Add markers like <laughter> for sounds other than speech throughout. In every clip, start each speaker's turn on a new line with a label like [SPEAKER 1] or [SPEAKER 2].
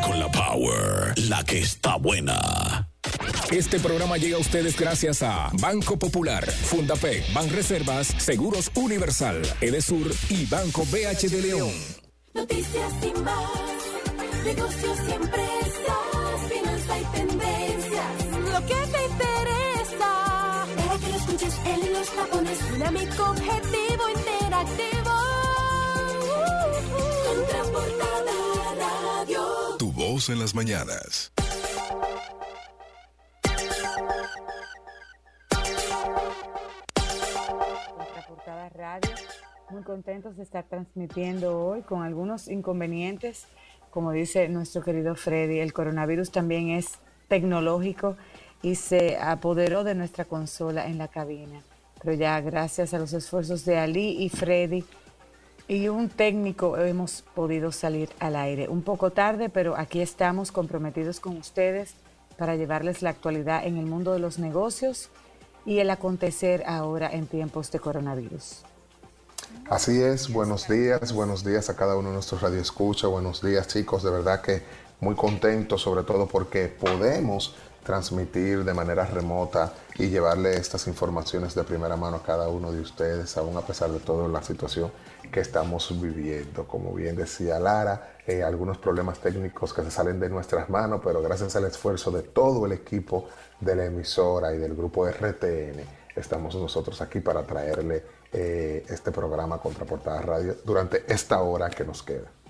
[SPEAKER 1] Con la Power, la que está buena. Este programa llega a ustedes gracias a Banco Popular, Fundapec, Reservas, Seguros Universal, Edesur y Banco BH de León.
[SPEAKER 2] Noticias sin más, negocios y empresas, finanzas y tendencias. Lo que te interesa, para que lo escuches en los tapones, dinámico, objetivo, interactivo.
[SPEAKER 1] En las mañanas.
[SPEAKER 3] Radio. Muy contentos de estar transmitiendo hoy con algunos inconvenientes. Como dice nuestro querido Freddy, el coronavirus también es tecnológico y se apoderó de nuestra consola en la cabina. Pero ya gracias a los esfuerzos de Ali y Freddy y un técnico hemos podido salir al aire. Un poco tarde, pero aquí estamos comprometidos con ustedes para llevarles la actualidad en el mundo de los negocios y el acontecer ahora en tiempos de coronavirus.
[SPEAKER 4] Así es, buenos días, buenos días a cada uno de nuestros radioescuchas, buenos días chicos, de verdad que muy contentos sobre todo porque podemos transmitir de manera remota y llevarle estas informaciones de primera mano a cada uno de ustedes, aún a pesar de toda la situación que estamos viviendo. Como bien decía Lara, eh, algunos problemas técnicos que se salen de nuestras manos, pero gracias al esfuerzo de todo el equipo de la emisora y del grupo RTN, estamos nosotros aquí para traerle eh, este programa Contraportada Radio durante esta hora que nos queda.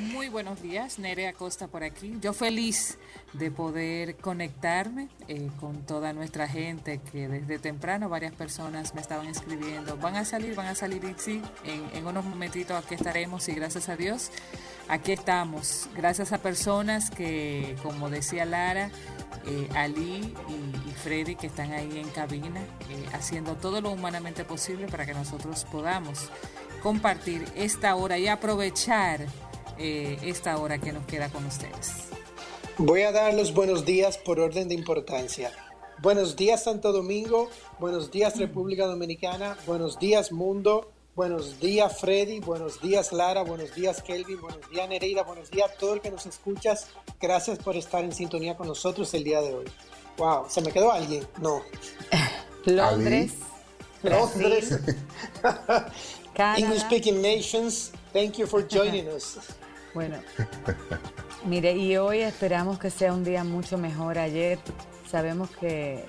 [SPEAKER 5] Muy buenos días, Nere Acosta por aquí. Yo feliz de poder conectarme eh, con toda nuestra gente que desde temprano varias personas me estaban escribiendo. Van a salir, van a salir en, unos momentitos aquí estaremos y gracias a Dios aquí estamos. Gracias a personas que, como decía Lara, eh, Ali y, Freddy que están ahí en cabina eh, haciendo todo lo humanamente posible para que nosotros podamos compartir esta hora y aprovechar eh, esta hora que nos queda con ustedes.
[SPEAKER 6] Voy a dar los buenos días por orden de importancia. Buenos días Santo Domingo, buenos días República Dominicana, buenos días mundo, buenos días Freddy, buenos días Lara, buenos días Kelvin, buenos días Nereida, buenos días a todo el que nos escuchas. Gracias por estar en sintonía con nosotros el día de hoy. Wow, ¿se me quedó alguien? No. <laughs>
[SPEAKER 3] Londres.
[SPEAKER 6] Londres. <laughs> English speaking nations, thank you for joining us.
[SPEAKER 3] Bueno, mire, y hoy esperamos que sea un día mucho mejor. Ayer sabemos que eh,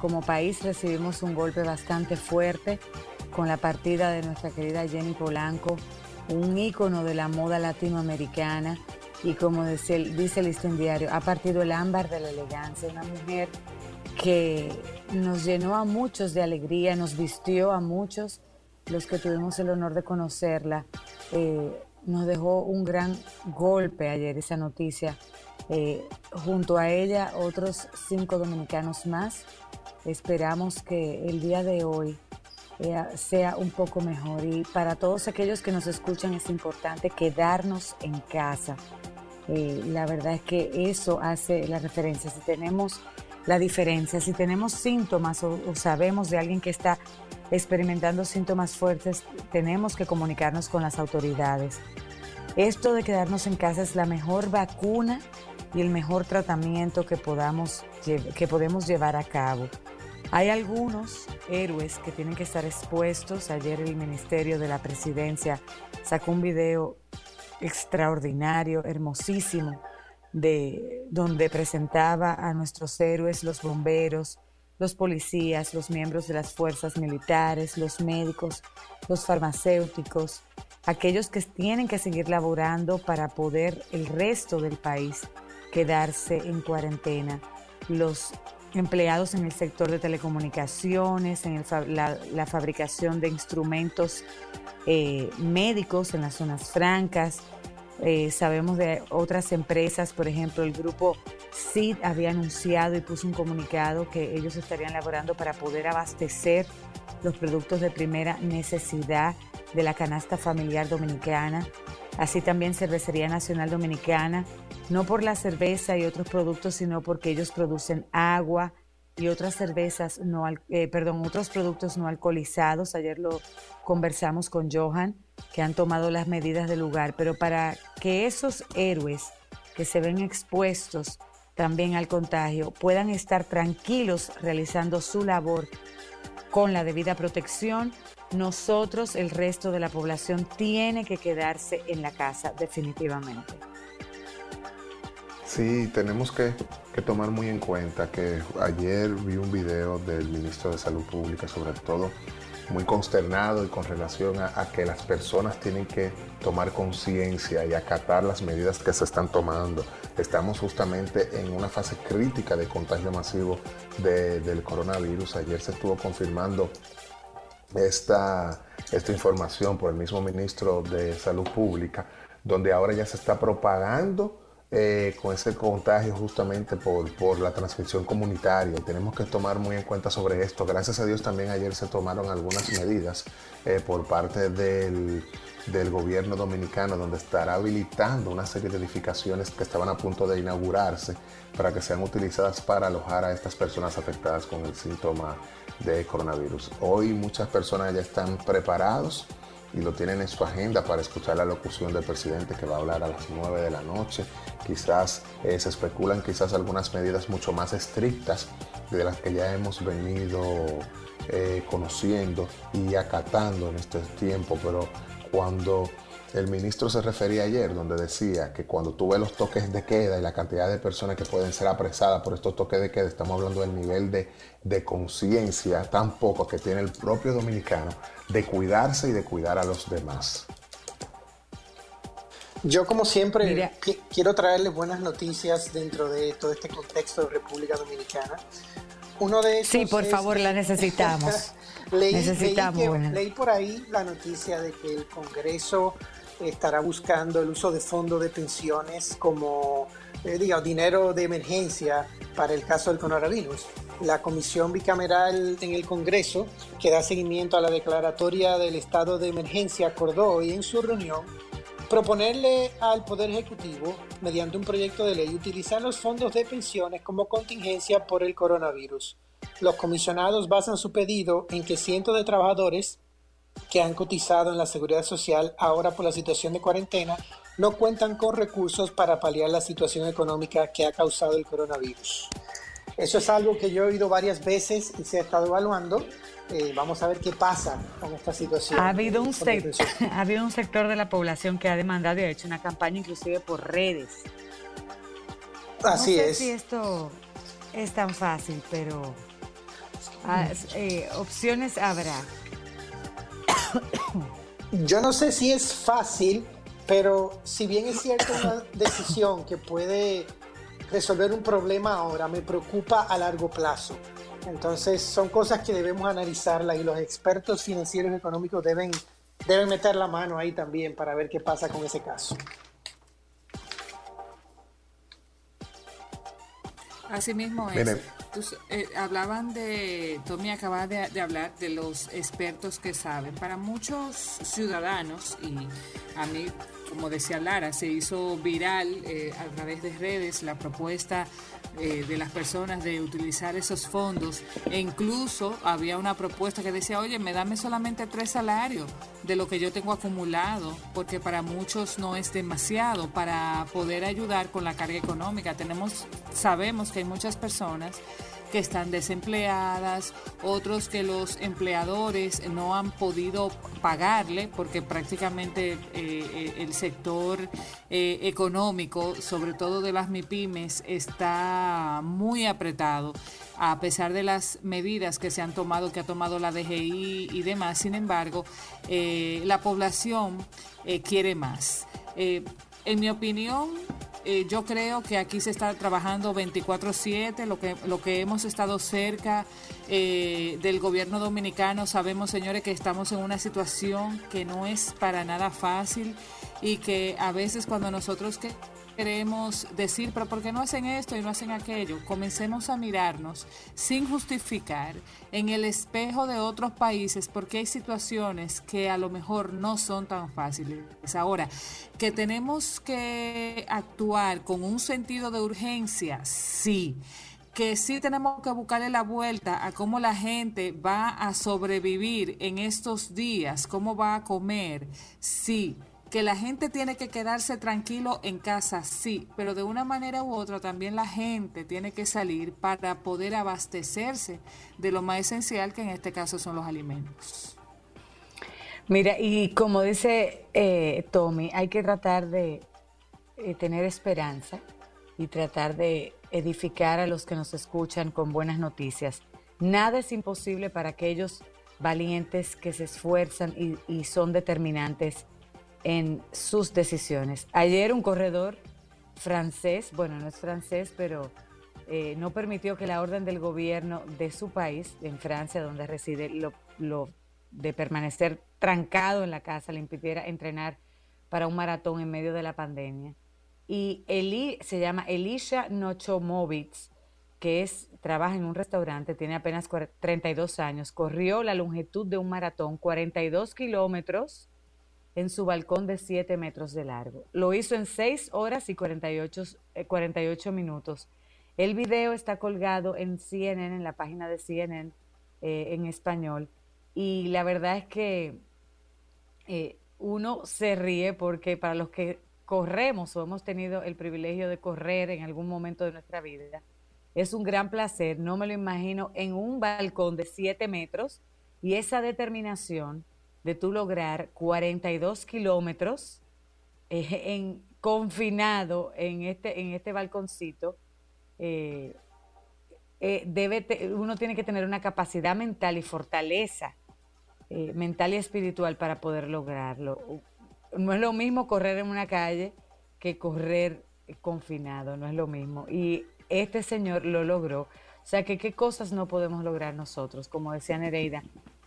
[SPEAKER 3] como país recibimos un golpe bastante fuerte con la partida de nuestra querida Jenny Polanco, un ícono de la moda latinoamericana y como dice, dice el diario, ha partido el ámbar de la elegancia, una mujer que nos llenó a muchos de alegría, nos vistió a muchos los que tuvimos el honor de conocerla. Eh, nos dejó un gran golpe ayer esa noticia. Eh, junto a ella, otros cinco dominicanos más. Esperamos que el día de hoy eh, sea un poco mejor. Y para todos aquellos que nos escuchan es importante quedarnos en casa. Eh, la verdad es que eso hace la referencia. Si tenemos la diferencia, si tenemos síntomas o sabemos de alguien que está experimentando síntomas fuertes, tenemos que comunicarnos con las autoridades. Esto de quedarnos en casa es la mejor vacuna y el mejor tratamiento que, podamos, que podemos llevar a cabo. Hay algunos héroes que tienen que estar expuestos. Ayer el Ministerio de la Presidencia sacó un video extraordinario, hermosísimo, de donde presentaba a nuestros héroes, los bomberos, los policías, los miembros de las fuerzas militares, los médicos, los farmacéuticos, aquellos que tienen que seguir laborando para poder el resto del país quedarse en cuarentena, los empleados en el sector de telecomunicaciones, en la, fabricación de instrumentos eh, médicos en las zonas francas. Eh, sabemos de otras empresas, por ejemplo, el grupo CID había anunciado y puso un comunicado que ellos estarían laborando para poder abastecer los productos de primera necesidad de la canasta familiar dominicana, así también Cervecería Nacional Dominicana, no por la cerveza y otros productos, sino porque ellos producen agua y otras cervezas no, eh, perdón, otros productos no alcoholizados. Ayer lo conversamos con Johan, que han tomado las medidas del lugar, pero para que esos héroes que se ven expuestos también al contagio puedan estar tranquilos realizando su labor con la debida protección, nosotros, el resto de la población, tiene que quedarse en la casa definitivamente.
[SPEAKER 4] Sí, tenemos que, tomar muy en cuenta que ayer vi un video del ministro de Salud Pública, sobre todo muy consternado y con relación a, que las personas tienen que tomar conciencia y acatar las medidas que se están tomando. Estamos justamente en una fase crítica de contagio masivo del coronavirus. Ayer se estuvo confirmando esta, esta información por el mismo ministro de Salud Pública, donde ahora ya se está propagando eh, con ese contagio justamente por, por, la transmisión comunitaria. Tenemos que tomar muy en cuenta sobre esto. Gracias a Dios también ayer se tomaron algunas medidas eh, por parte del, del, gobierno dominicano donde estará habilitando una serie de edificaciones que estaban a punto de inaugurarse para que sean utilizadas para alojar a estas personas afectadas con el síntoma de coronavirus. Hoy muchas personas ya están preparados y lo tienen en su agenda para escuchar la locución del presidente que va a hablar a las 9 de la noche. Quizás eh, se especulan quizás algunas medidas mucho más estrictas de las que ya hemos venido eh, conociendo y acatando en este tiempo, pero cuando el ministro se refería ayer, donde decía que cuando tú ves los toques de queda y la cantidad de personas que pueden ser apresadas por estos toques de queda, estamos hablando del nivel de, de conciencia tan poco que tiene el propio dominicano de cuidarse y de cuidar a los demás.
[SPEAKER 6] Yo como siempre quiero traerles buenas noticias dentro de todo este contexto de República Dominicana. Uno de esos
[SPEAKER 3] sí, por favor, la necesitamos. <laughs>
[SPEAKER 6] leí, necesitamos leí por ahí la noticia de que el Congreso estará buscando el uso de fondos de pensiones como eh, dinero de emergencia para el caso del coronavirus. La Comisión Bicameral en el Congreso, que da seguimiento a la declaratoria del estado de emergencia, acordó hoy en su reunión proponerle al Poder Ejecutivo, mediante un proyecto de ley, utilizar los fondos de pensiones como contingencia por el coronavirus. Los comisionados basan su pedido en que cientos de trabajadores que han cotizado en la seguridad social ahora por la situación de cuarentena no cuentan con recursos para paliar la situación económica que ha causado el coronavirus. Eso es algo que yo he oído varias veces y se ha estado evaluando. Eh, vamos a ver qué pasa con esta situación.
[SPEAKER 3] Ha habido, un <laughs> ha habido un sector de la población que ha demandado y ha hecho una campaña inclusive por redes.
[SPEAKER 6] Así
[SPEAKER 3] no
[SPEAKER 6] sé es.
[SPEAKER 3] si esto es tan fácil, pero ah, eh, opciones habrá. <coughs>
[SPEAKER 6] Yo no sé si es fácil, pero si bien es cierto una <coughs> decisión que puede resolver un problema ahora, me preocupa a largo plazo. Entonces son cosas que debemos analizarla y los expertos financieros y económicos deben, deben meter la mano ahí también para ver qué pasa con ese caso.
[SPEAKER 5] Así mismo es. Eh, hablaban de, Tommy acaba de, de, hablar de los expertos que saben. Para muchos ciudadanos, y a mí, como decía Lara, se hizo viral eh, a través de redes la propuesta eh, de las personas de utilizar esos fondos e incluso había una propuesta que decía, oye, me dame solamente tres salarios de lo que yo tengo acumulado, porque para muchos no es demasiado para poder ayudar con la carga económica. Tenemos, sabemos que hay muchas personas que están desempleadas, otros que los empleadores no han podido pagarle porque prácticamente eh, eh, el sector eh, económico, sobre todo de las MIPIMES, está muy apretado a pesar de las medidas que se han tomado, que ha tomado la DGI y demás. Sin embargo, la población quiere más. en mi opinión, eh, yo creo que aquí se está trabajando 24/7, lo que, lo que hemos estado cerca eh, del gobierno dominicano, sabemos señores que estamos en una situación que no es para nada fácil y que a veces cuando nosotros que queremos decir, pero ¿por qué no hacen esto y no hacen aquello? Comencemos a mirarnos sin justificar en el espejo de otros países porque hay situaciones que a lo mejor no son tan fáciles. Ahora, que tenemos que actuar con un sentido de urgencia, sí que sí tenemos que buscarle la vuelta a cómo la gente va a sobrevivir en estos días, cómo va a comer, sí, que la gente tiene que quedarse tranquilo en casa, sí, pero de una manera u otra también la gente tiene que salir para poder abastecerse de lo más esencial, que en este caso son los alimentos.
[SPEAKER 3] Mira, y como dice eh, Tommy, hay que tratar de eh, tener esperanza y tratar de edificar a los que nos escuchan con buenas noticias. Nada es imposible para aquellos valientes que se esfuerzan y son determinantes en sus decisiones. Ayer un corredor francés, bueno, no es francés, pero eh, no permitió que la orden del gobierno de su país, en Francia, donde reside, lo, de permanecer trancado en la casa le impidiera entrenar para un maratón en medio de la pandemia. Y Eli, se llama Elisha Nochomovitz, que es, trabaja en un restaurante, tiene apenas 32 años, corrió la longitud de un maratón, 42 kilómetros, en su balcón de 7 metros de largo. Lo hizo en 6 horas y 48, 48 eh, minutos. El video está colgado en CNN, en la página de CNN eh, en español. Y la verdad es que eh, uno se ríe porque para los que corremos o hemos tenido el privilegio de correr en algún momento de nuestra vida, es un gran placer. No me lo imagino en un balcón de 7 metros y esa determinación de tú lograr 42 kilómetros eh, en, confinado en este, en este balconcito, eh, eh, debe uno tiene que tener una capacidad mental y fortaleza mental y espiritual para poder lograrlo. No es lo mismo correr en una calle que correr confinado, no es lo mismo. Y este señor lo logró. O sea que qué cosas no podemos lograr nosotros, como decía Nereida,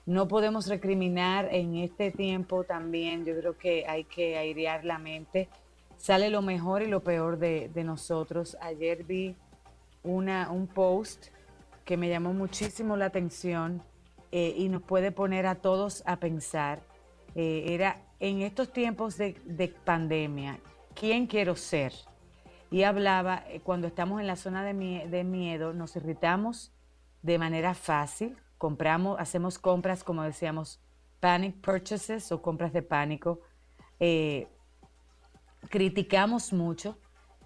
[SPEAKER 3] no podemos recriminar en este tiempo también. Yo creo que hay que airear la mente. Sale lo mejor y lo peor de, nosotros. Ayer vi una, un post que me llamó muchísimo la atención eh, y nos puede poner a todos a pensar. Eh, era en estos tiempos de, pandemia, ¿quién quiero ser? Y hablaba, eh, cuando estamos en la zona de, de miedo, nos irritamos de manera fácil, compramos, hacemos compras, como decíamos, panic purchases o compras de pánico. Eh, criticamos mucho.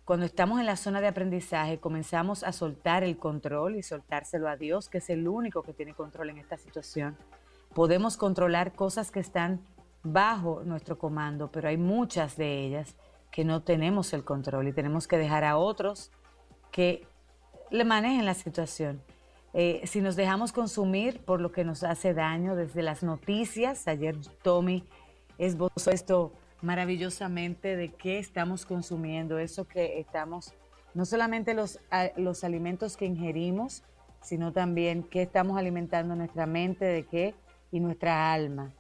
[SPEAKER 3] Cuando estamos en la zona de aprendizaje, comenzamos a soltar el control y soltárselo a Dios, que es el único que tiene control en esta situación. Podemos controlar cosas que están bajo nuestro comando, pero hay muchas de ellas que no tenemos el control y tenemos que dejar a otros que le manejen la situación. Eh, si nos dejamos consumir por lo que nos hace daño desde las noticias, ayer Tommy esbozó esto maravillosamente de qué estamos consumiendo, eso que estamos, no solamente los, los alimentos que ingerimos, sino también qué estamos alimentando nuestra mente, de qué y nuestra alma.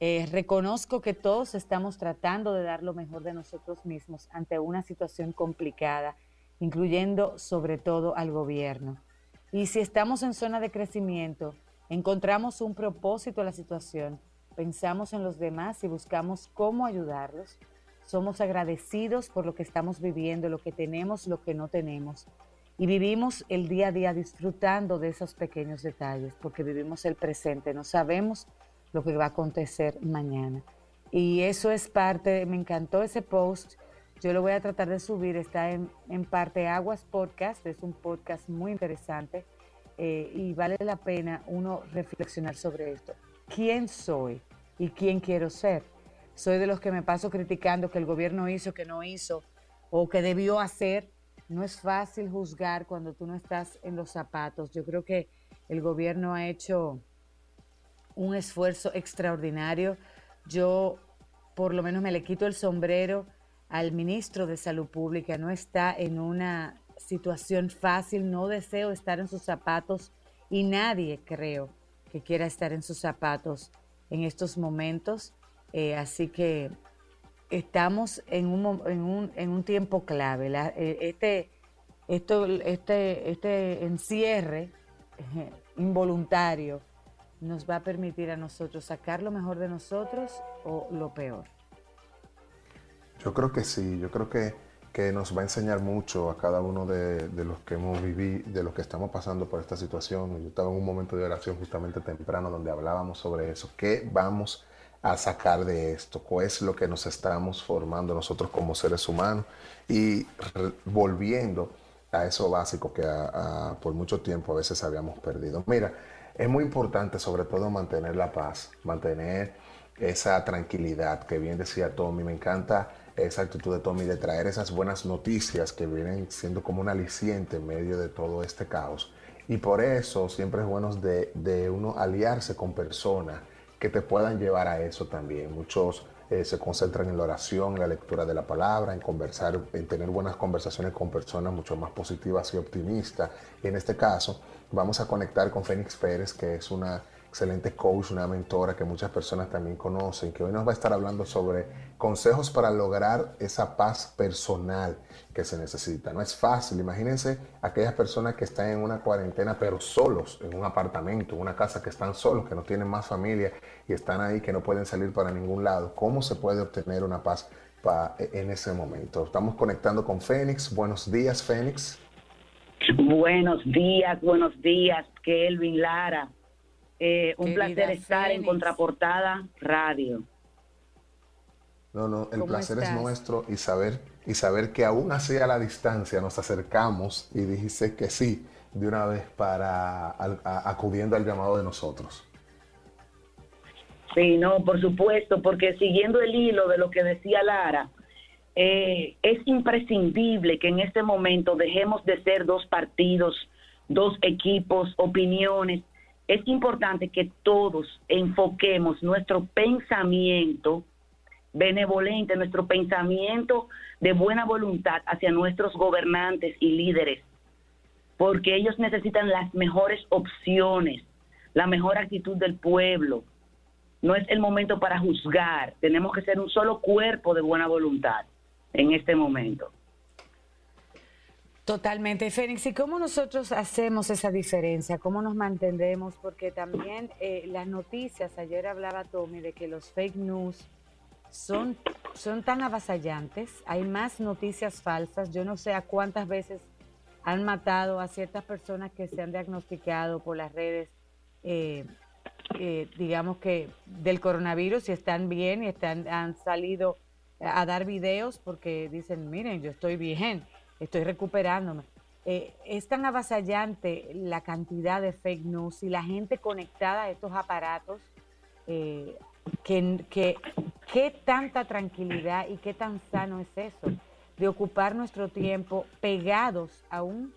[SPEAKER 3] Eh, reconozco que todos estamos tratando de dar lo mejor de nosotros mismos ante una situación complicada, incluyendo sobre todo al gobierno. Y si estamos en zona de crecimiento, encontramos un propósito a la situación, pensamos en los demás y buscamos cómo ayudarlos, somos agradecidos por lo que estamos viviendo, lo que tenemos, lo que no tenemos. Y vivimos el día a día disfrutando de esos pequeños detalles, porque vivimos el presente, no sabemos lo que va a acontecer mañana. Y eso es parte, me encantó ese post yo lo voy a tratar de subir, está en, parte Aguas Podcast, es un podcast muy interesante eh, y vale la pena uno reflexionar sobre esto. ¿Quién soy y quién quiero ser? Soy de los que me paso criticando que el gobierno hizo, que no hizo o que debió hacer. No es fácil juzgar cuando tú no estás en los zapatos. Yo creo que el gobierno ha hecho un esfuerzo extraordinario. Yo por lo menos me le quito el sombrero al ministro de Salud Pública, no está en una situación fácil, no deseo estar en sus zapatos y nadie creo que quiera estar en sus zapatos en estos momentos. Eh, así que estamos en un, en un, en un tiempo clave. Eh, este, esto, este, este encierre eh, involuntario nos va a permitir a nosotros sacar lo mejor de nosotros o lo peor.
[SPEAKER 4] Yo creo que sí, yo creo que, que nos va a enseñar mucho a cada uno de, los que hemos vivido, de los que estamos pasando por esta situación. Yo estaba en un momento de oración justamente temprano donde hablábamos sobre eso. ¿Qué vamos a sacar de esto, cuál es lo que nos estamos formando nosotros como seres humanos y volviendo a eso básico que por mucho tiempo a veces habíamos perdido. Mira, es muy importante sobre todo mantener la paz, mantener esa tranquilidad que bien decía Tommy, me encanta esa actitud de Tommy de traer esas buenas noticias que vienen siendo como un aliciente en medio de todo este caos. Y por eso siempre es bueno de, de uno aliarse con personas que te puedan llevar a eso también. Muchos eh, se concentran en la oración, en la lectura de la palabra, en conversar, en tener buenas conversaciones con personas mucho más positivas y optimistas. Y en este caso, vamos a conectar con Fénix Pérez, que es una excelente coach, una mentora que muchas personas también conocen, que hoy nos va a estar hablando sobre consejos para lograr esa paz personal que se necesita. No es fácil, imagínense aquellas personas que están en una cuarentena pero solos, en un apartamento, en una casa que están solos, que no tienen más familia y están ahí que no pueden salir para ningún lado. ¿Cómo se puede obtener una paz en ese momento? Estamos conectando con Fénix. Buenos días, Fénix.
[SPEAKER 7] Buenos días, buenos días, Kelvin Lara. Eh, un placer estar en Contraportada Radio.
[SPEAKER 4] No, no, el placer es nuestro y saber, y saber que aún así a la distancia nos acercamos y dijiste que sí de una vez para acudiendo al llamado de nosotros.
[SPEAKER 7] Sí, no, por supuesto, porque siguiendo el hilo de lo que decía Lara, eh, es imprescindible que en este momento dejemos de ser dos partidos, dos equipos, opiniones, es importante que todos enfoquemos nuestro pensamiento benevolente, nuestro pensamiento de buena voluntad hacia nuestros gobernantes y líderes, porque ellos necesitan las mejores opciones, la mejor actitud del pueblo. No es el momento para juzgar, tenemos que ser un solo cuerpo de buena voluntad en este momento.
[SPEAKER 3] Totalmente, Fénix. ¿Y cómo nosotros hacemos esa diferencia? ¿Cómo nos mantendemos? Porque también eh, las noticias, ayer hablaba Tommy de que los fake news son, son tan avasallantes, hay más noticias falsas. Yo no sé a cuántas veces han matado a ciertas personas que se han diagnosticado por las redes, eh, eh, digamos que del coronavirus y están bien y están, han salido a dar videos porque dicen, miren, yo estoy bien estoy recuperándome. Eh, es tan avasallante la cantidad de fake news y la gente conectada a estos aparatos eh, que, qué tanta tranquilidad y qué tan sano es eso de ocupar nuestro tiempo pegados a un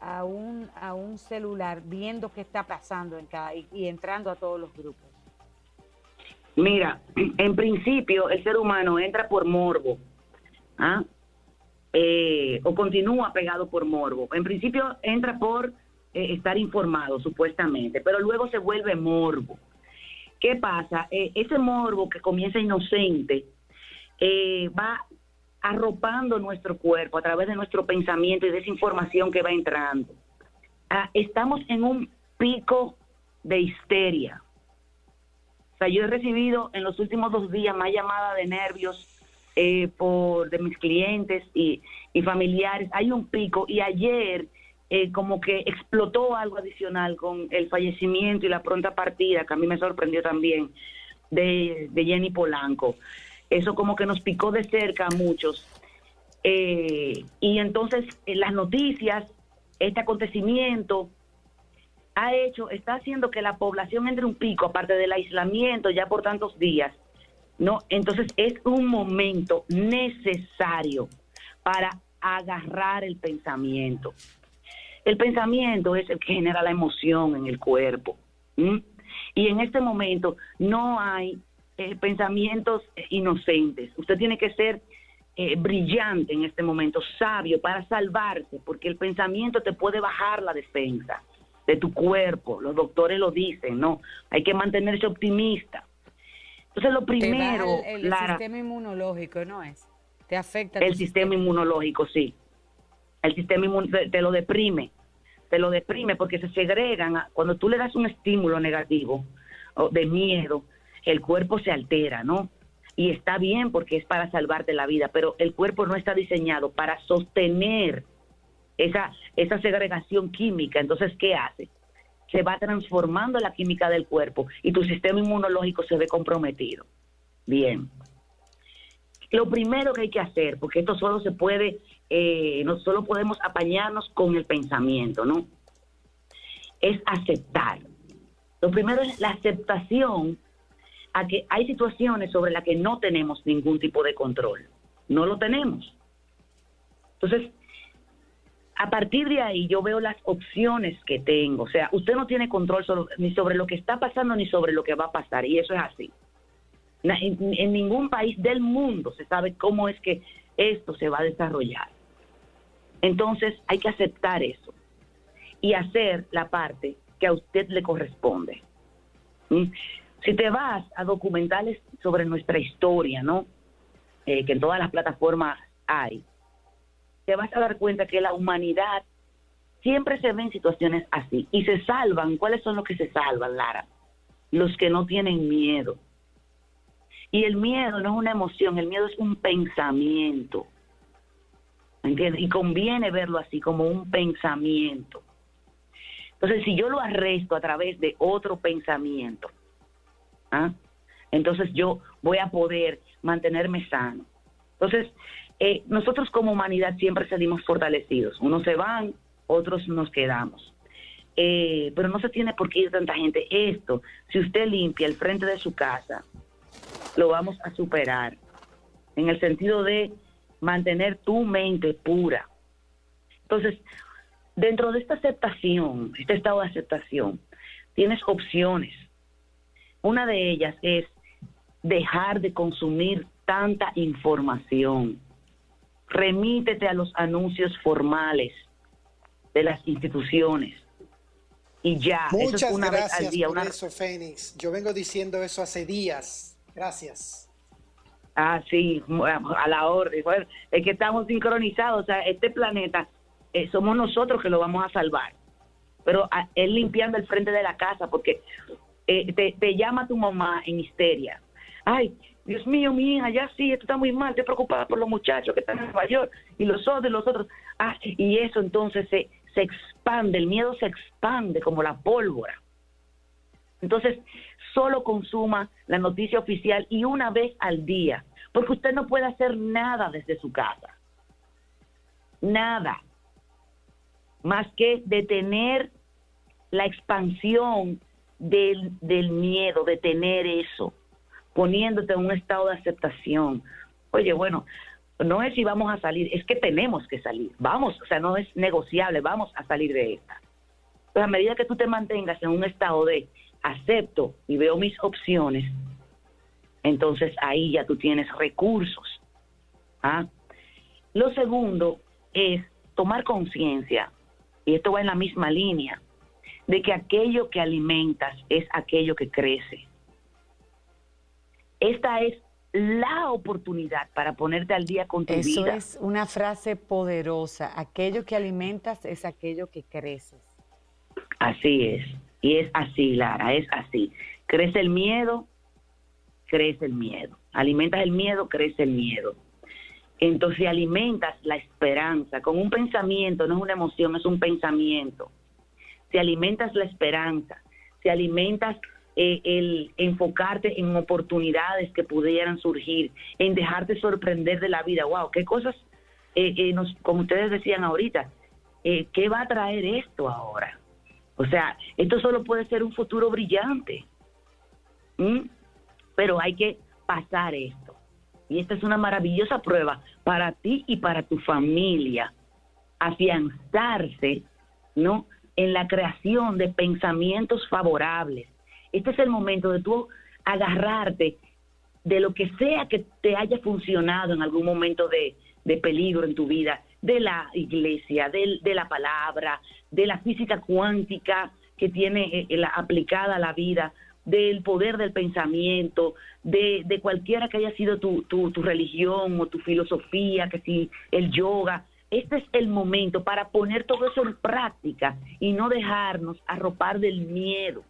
[SPEAKER 3] a un, a un celular viendo qué está pasando en cada y, y entrando a todos los grupos.
[SPEAKER 7] Mira, en principio el ser humano entra por morbo. ¿ah? Eh, o continúa pegado por morbo. En principio entra por eh, estar informado, supuestamente, pero luego se vuelve morbo. ¿Qué pasa? Eh, ese morbo que comienza inocente va arropando nuestro cuerpo a través de nuestro pensamiento y de esa información que va entrando. Ah, estamos en un pico de histeria. O sea, yo he recibido en los últimos dos días más llamadas de nervios eh, por de mis clientes y, familiares. Hay un pico y ayer eh, como que explotó algo adicional con el fallecimiento y la pronta partida, que a mí me sorprendió también, de, Jenny Polanco. Eso como que nos picó de cerca a muchos. Eh, y entonces las noticias, este acontecimiento, ha hecho, está haciendo que la población entre un pico, aparte del aislamiento ya por tantos días, ¿no? Entonces es un momento necesario para agarrar el pensamiento. El pensamiento es el que genera la emoción en el cuerpo. Y en este momento no hay eh, pensamientos inocentes. Usted tiene que ser eh, brillante en este momento, sabio para salvarse, porque el pensamiento te puede bajar la defensa de tu cuerpo. Los doctores lo dicen, ¿no? Hay que mantenerse optimista. Entonces, lo primero.
[SPEAKER 3] El, el sistema inmunológico, ¿no es? Te afecta.
[SPEAKER 7] El sistema, inmunológico, sí. El sistema inmunológico te, lo deprime. Te lo deprime porque se segregan. cuando tú le das un estímulo negativo o de miedo, el cuerpo se altera, ¿no? Y está bien porque es para salvarte la vida, pero el cuerpo no está diseñado para sostener esa, esa segregación química. Entonces, ¿qué hace? Se va transformando la química del cuerpo y tu sistema inmunológico se ve comprometido. Bien. Lo primero que hay que hacer, porque esto solo se puede, eh, no solo podemos apañarnos con el pensamiento, ¿no? Es aceptar. Lo primero es la aceptación a que hay situaciones sobre las que no tenemos ningún tipo de control. No lo tenemos. Entonces, a partir de ahí yo veo las opciones que tengo. O sea, usted no tiene control ni sobre lo que está pasando ni sobre lo que va a pasar. Y eso es así. En, ningún país del mundo se sabe cómo es que esto se va a desarrollar. Entonces hay que aceptar eso y hacer la parte que a usted le corresponde. ¿Mm? Si te vas a documentales sobre nuestra historia, ¿no? Eh, que en todas las plataformas hay, te vas a dar cuenta que la humanidad siempre se ve en situaciones así y se salvan. ¿Cuáles son los que se salvan, Lara? Los que no tienen miedo. Y el miedo no es una emoción, el miedo es un pensamiento. ¿Entiendes? Y conviene verlo así, como un pensamiento. Entonces, si yo lo arresto a través de otro pensamiento, ¿ah? entonces yo voy a poder mantenerme sano. Entonces, eh, nosotros como humanidad siempre salimos fortalecidos. Unos se van, otros nos quedamos. Eh, pero no se tiene por qué ir tanta gente. Esto, si usted limpia el frente de su casa, lo vamos a superar. En el sentido de mantener tu mente pura. Entonces, dentro de esta aceptación, este estado de aceptación, tienes opciones. Una de ellas es dejar de consumir tanta información remítete a los anuncios formales de las instituciones. Y ya,
[SPEAKER 6] Muchas
[SPEAKER 7] eso es una
[SPEAKER 6] gracias
[SPEAKER 7] vez al día.
[SPEAKER 6] por
[SPEAKER 7] Una...
[SPEAKER 6] eso, Fénix. Yo vengo diciendo eso hace días. Gracias.
[SPEAKER 7] Ah, sí, a la orden. Bueno, es que estamos sincronizados. O sea, este planeta eh, somos nosotros que lo vamos a salvar. Pero a, es limpiando el frente de la casa porque eh, te, te llama tu mamá en histeria. Ay, Dios mío, mi hija, ya sí, esto está muy mal, estoy preocupada por los muchachos que están en Nueva York y los otros, los otros. Ah, y eso entonces se, se expande, el miedo se expande como la pólvora. Entonces, solo consuma la noticia oficial y una vez al día, porque usted no puede hacer nada desde su casa. Nada. Más que detener la expansión del, del miedo, detener eso poniéndote en un estado de aceptación. Oye, bueno, no es si vamos a salir, es que tenemos que salir. Vamos, o sea, no es negociable, vamos a salir de esta. Pues a medida que tú te mantengas en un estado de acepto y veo mis opciones, entonces ahí ya tú tienes recursos. ¿ah? Lo segundo es tomar conciencia, y esto va en la misma línea, de que aquello que alimentas es aquello que crece. Esta es la oportunidad para ponerte al día con tu
[SPEAKER 3] Eso
[SPEAKER 7] vida.
[SPEAKER 3] es una frase poderosa. Aquello que alimentas es aquello que creces.
[SPEAKER 7] Así es. Y es así, Lara, es así. Crece el miedo, crece el miedo. Alimentas el miedo, crece el miedo. Entonces alimentas la esperanza con un pensamiento, no es una emoción, es un pensamiento. Si alimentas la esperanza, si alimentas eh, el enfocarte en oportunidades que pudieran surgir, en dejarte sorprender de la vida. ¡Wow! ¿Qué cosas, eh, eh, nos, como ustedes decían ahorita, qué va a traer esto ahora? O sea, esto solo puede ser un futuro brillante. Pero hay que pasar esto. Y esta es una maravillosa prueba para ti y para tu familia. Afianzarse, ¿no? En la creación de pensamientos favorables, este es el momento de tú agarrarte de lo que sea que te haya funcionado en algún momento de, peligro en tu vida, de la iglesia, de, de, la palabra, de la física cuántica que tiene eh, la, aplicada a la vida, del poder del pensamiento, de, de cualquiera que haya sido tu, tu, tu religión o tu filosofía, que si el yoga. Este es el momento para poner todo eso en práctica y no dejarnos arropar del miedo.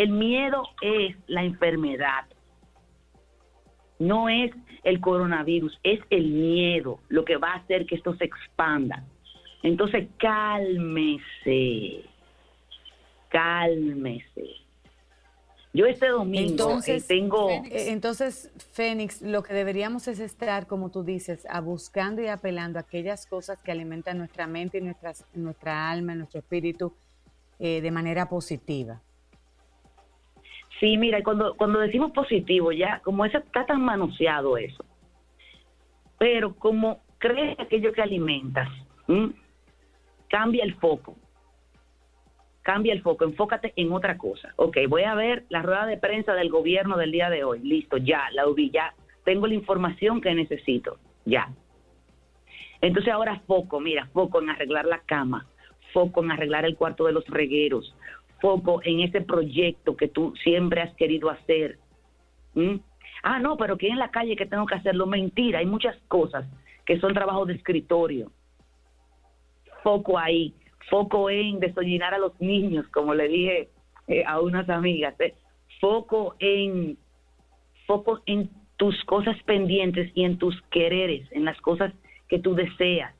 [SPEAKER 7] El miedo es la enfermedad. No es el coronavirus, es el miedo lo que va a hacer que esto se expanda. Entonces, cálmese, cálmese. Yo este domingo entonces, tengo...
[SPEAKER 3] Entonces, Fénix, lo que deberíamos es estar, como tú dices, a buscando y apelando a aquellas cosas que alimentan nuestra mente y nuestra, nuestra alma, nuestro espíritu de manera positiva.
[SPEAKER 7] Sí, mira, cuando, cuando decimos positivo, ya como eso está tan manoseado eso, pero como crees aquello que alimentas, cambia el foco, cambia el foco, enfócate en otra cosa. Ok, voy a ver la rueda de prensa del gobierno del día de hoy, listo, ya, la vi, ya, tengo la información que necesito, ya. Entonces ahora foco, mira, foco en arreglar la cama, foco en arreglar el cuarto de los regueros, foco en ese proyecto que tú siempre has querido hacer. Ah, no, pero que en la calle que tengo que hacerlo. Mentira, hay muchas cosas que son trabajos de escritorio. Foco ahí, foco en desollinar a los niños, como le dije eh, a unas amigas. Eh. Foco en foco en tus cosas pendientes y en tus quereres, en las cosas que tú deseas.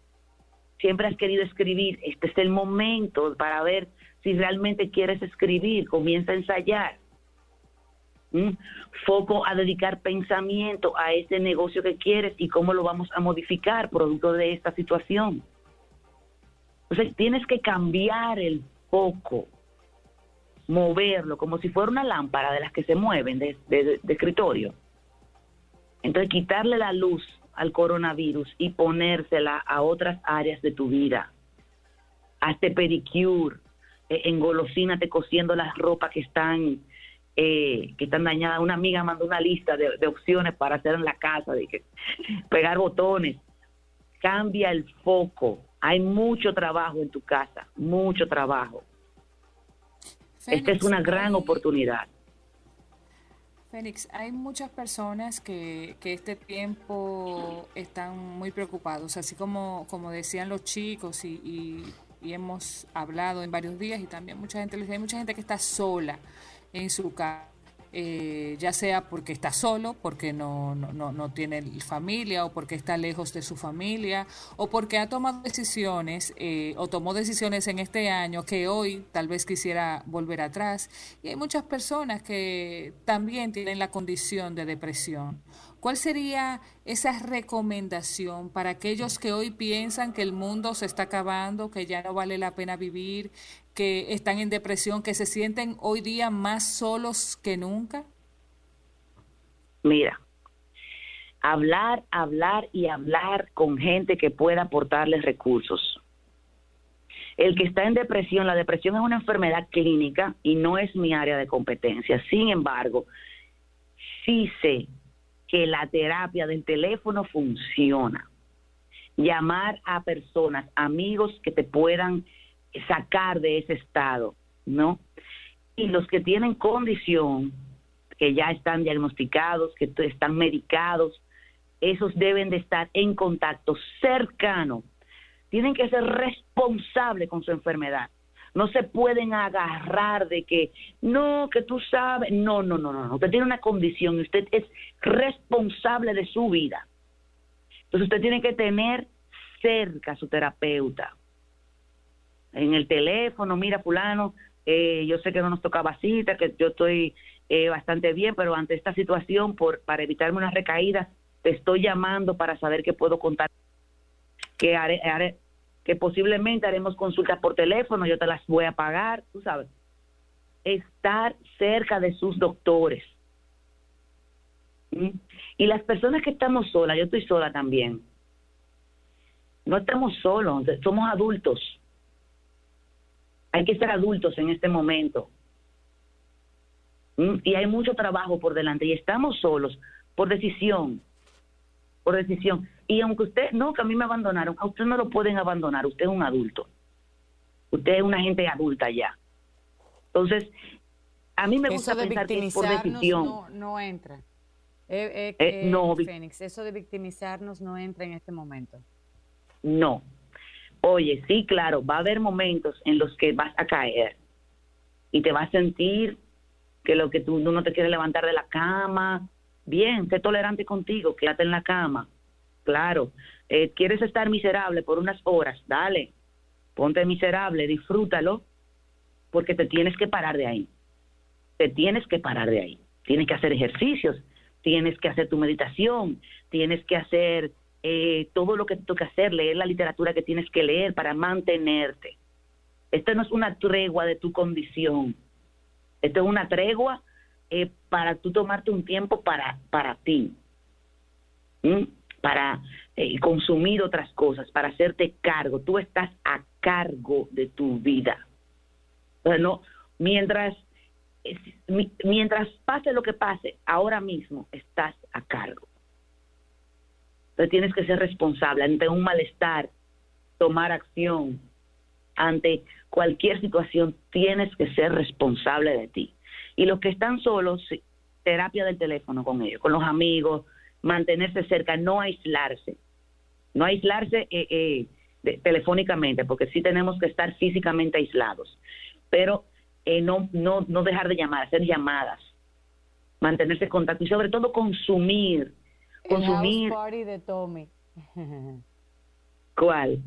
[SPEAKER 7] Siempre has querido escribir, este es el momento para ver si realmente quieres escribir, comienza a ensayar. ¿Mm? Foco a dedicar pensamiento a ese negocio que quieres y cómo lo vamos a modificar producto de esta situación. Entonces tienes que cambiar el foco, moverlo como si fuera una lámpara de las que se mueven de, de escritorio. Entonces quitarle la luz al coronavirus y ponérsela a otras áreas de tu vida. Hazte pedicure, eh, engolosínate cosiendo las ropas que están eh, que están dañadas. Una amiga mandó una lista de, opciones para hacer en la casa, de que <laughs> pegar botones. Cambia el foco. Hay mucho trabajo en tu casa, mucho trabajo. Esta es una gran oportunidad.
[SPEAKER 5] Félix, hay muchas personas que, que este tiempo están muy preocupados, así como, como decían los chicos y y hemos hablado en varios días y también mucha gente hay mucha gente que está sola en su casa. Eh, ya sea porque está solo, porque no, no, no, tiene familia o porque está lejos de su familia o porque ha tomado decisiones eh, o tomó decisiones en este año que hoy tal vez quisiera volver atrás. Y hay muchas personas que también tienen la condición de depresión ¿Cuál sería esa recomendación para aquellos que hoy piensan que el mundo se está acabando, que ya no vale la pena vivir, que están en depresión, que se sienten hoy día más solos que nunca?
[SPEAKER 7] Mira, hablar, hablar y hablar con gente que pueda aportarles recursos. El que está en depresión, la depresión es una enfermedad clínica y no es mi área de competencia. Sin embargo, sí sé que la terapia del teléfono funciona. Llamar a personas, amigos que te puedan sacar de ese estado, ¿no? Y los que tienen condición, que ya están diagnosticados, que están medicados, esos deben de estar en contacto cercano. Tienen que ser responsables con su enfermedad. No se pueden agarrar de que, no, que tú sabes. No, no, no, no. Usted tiene una condición y usted es responsable de su vida. Entonces usted tiene que tener cerca a su terapeuta. En el teléfono, mira, fulano, eh, yo sé que no nos tocaba cita, que yo estoy eh, bastante bien, pero ante esta situación, por, para evitarme una recaída, te estoy llamando para saber que puedo contar, que haré, que posiblemente haremos consultas por teléfono, yo te las voy a pagar, tú sabes. Estar cerca de sus doctores. ¿Mm? Y las personas que estamos solas, yo estoy sola también. No estamos solos, somos adultos. Hay que ser adultos en este momento. ¿Mm? Y hay mucho trabajo por delante y estamos solos por decisión, por decisión. Y aunque usted, no, que a mí me abandonaron, a usted no lo pueden abandonar, usted es un adulto. Usted es una gente adulta ya. Entonces, a mí me gusta pensar que es por decisión.
[SPEAKER 3] No, no entra. Eh, eh, eh, no, Fénix, eso de victimizarnos no entra en este momento.
[SPEAKER 7] No. Oye, sí, claro, va a haber momentos en los que vas a caer y te vas a sentir que lo que tú, no te quieres levantar de la cama. Bien, sé tolerante contigo, quédate en la cama claro. Eh, ¿Quieres estar miserable por unas horas? Dale, ponte miserable, disfrútalo, porque te tienes que parar de ahí. te tienes que parar de ahí. Tienes que hacer ejercicios, tienes que hacer tu meditación, tienes que hacer eh, todo lo que te toca hacer, leer la literatura que tienes que leer para mantenerte. Esto no es una tregua de tu condición. Esto es una tregua eh, para tú tomarte un tiempo para, para ti, para eh, consumir otras cosas, para hacerte cargo. Tú estás a cargo de tu vida. no, mientras, mientras pase lo que pase, ahora mismo estás a cargo. Entonces tienes que ser responsable ante un malestar, tomar acción. Ante cualquier situación tienes que ser responsable de ti. Y los que están solos, terapia del teléfono con ellos, con los amigos, mantenerse cerca, no aislarse. No aislarse eh, eh, telefónicamente, porque sí tenemos que estar físicamente aislados. Pero eh, no, no, no dejar de llamar, hacer llamadas, mantenerse en contacto y sobre todo consumir. consumir.
[SPEAKER 3] El house party de Tommy.
[SPEAKER 7] ¿Cuál?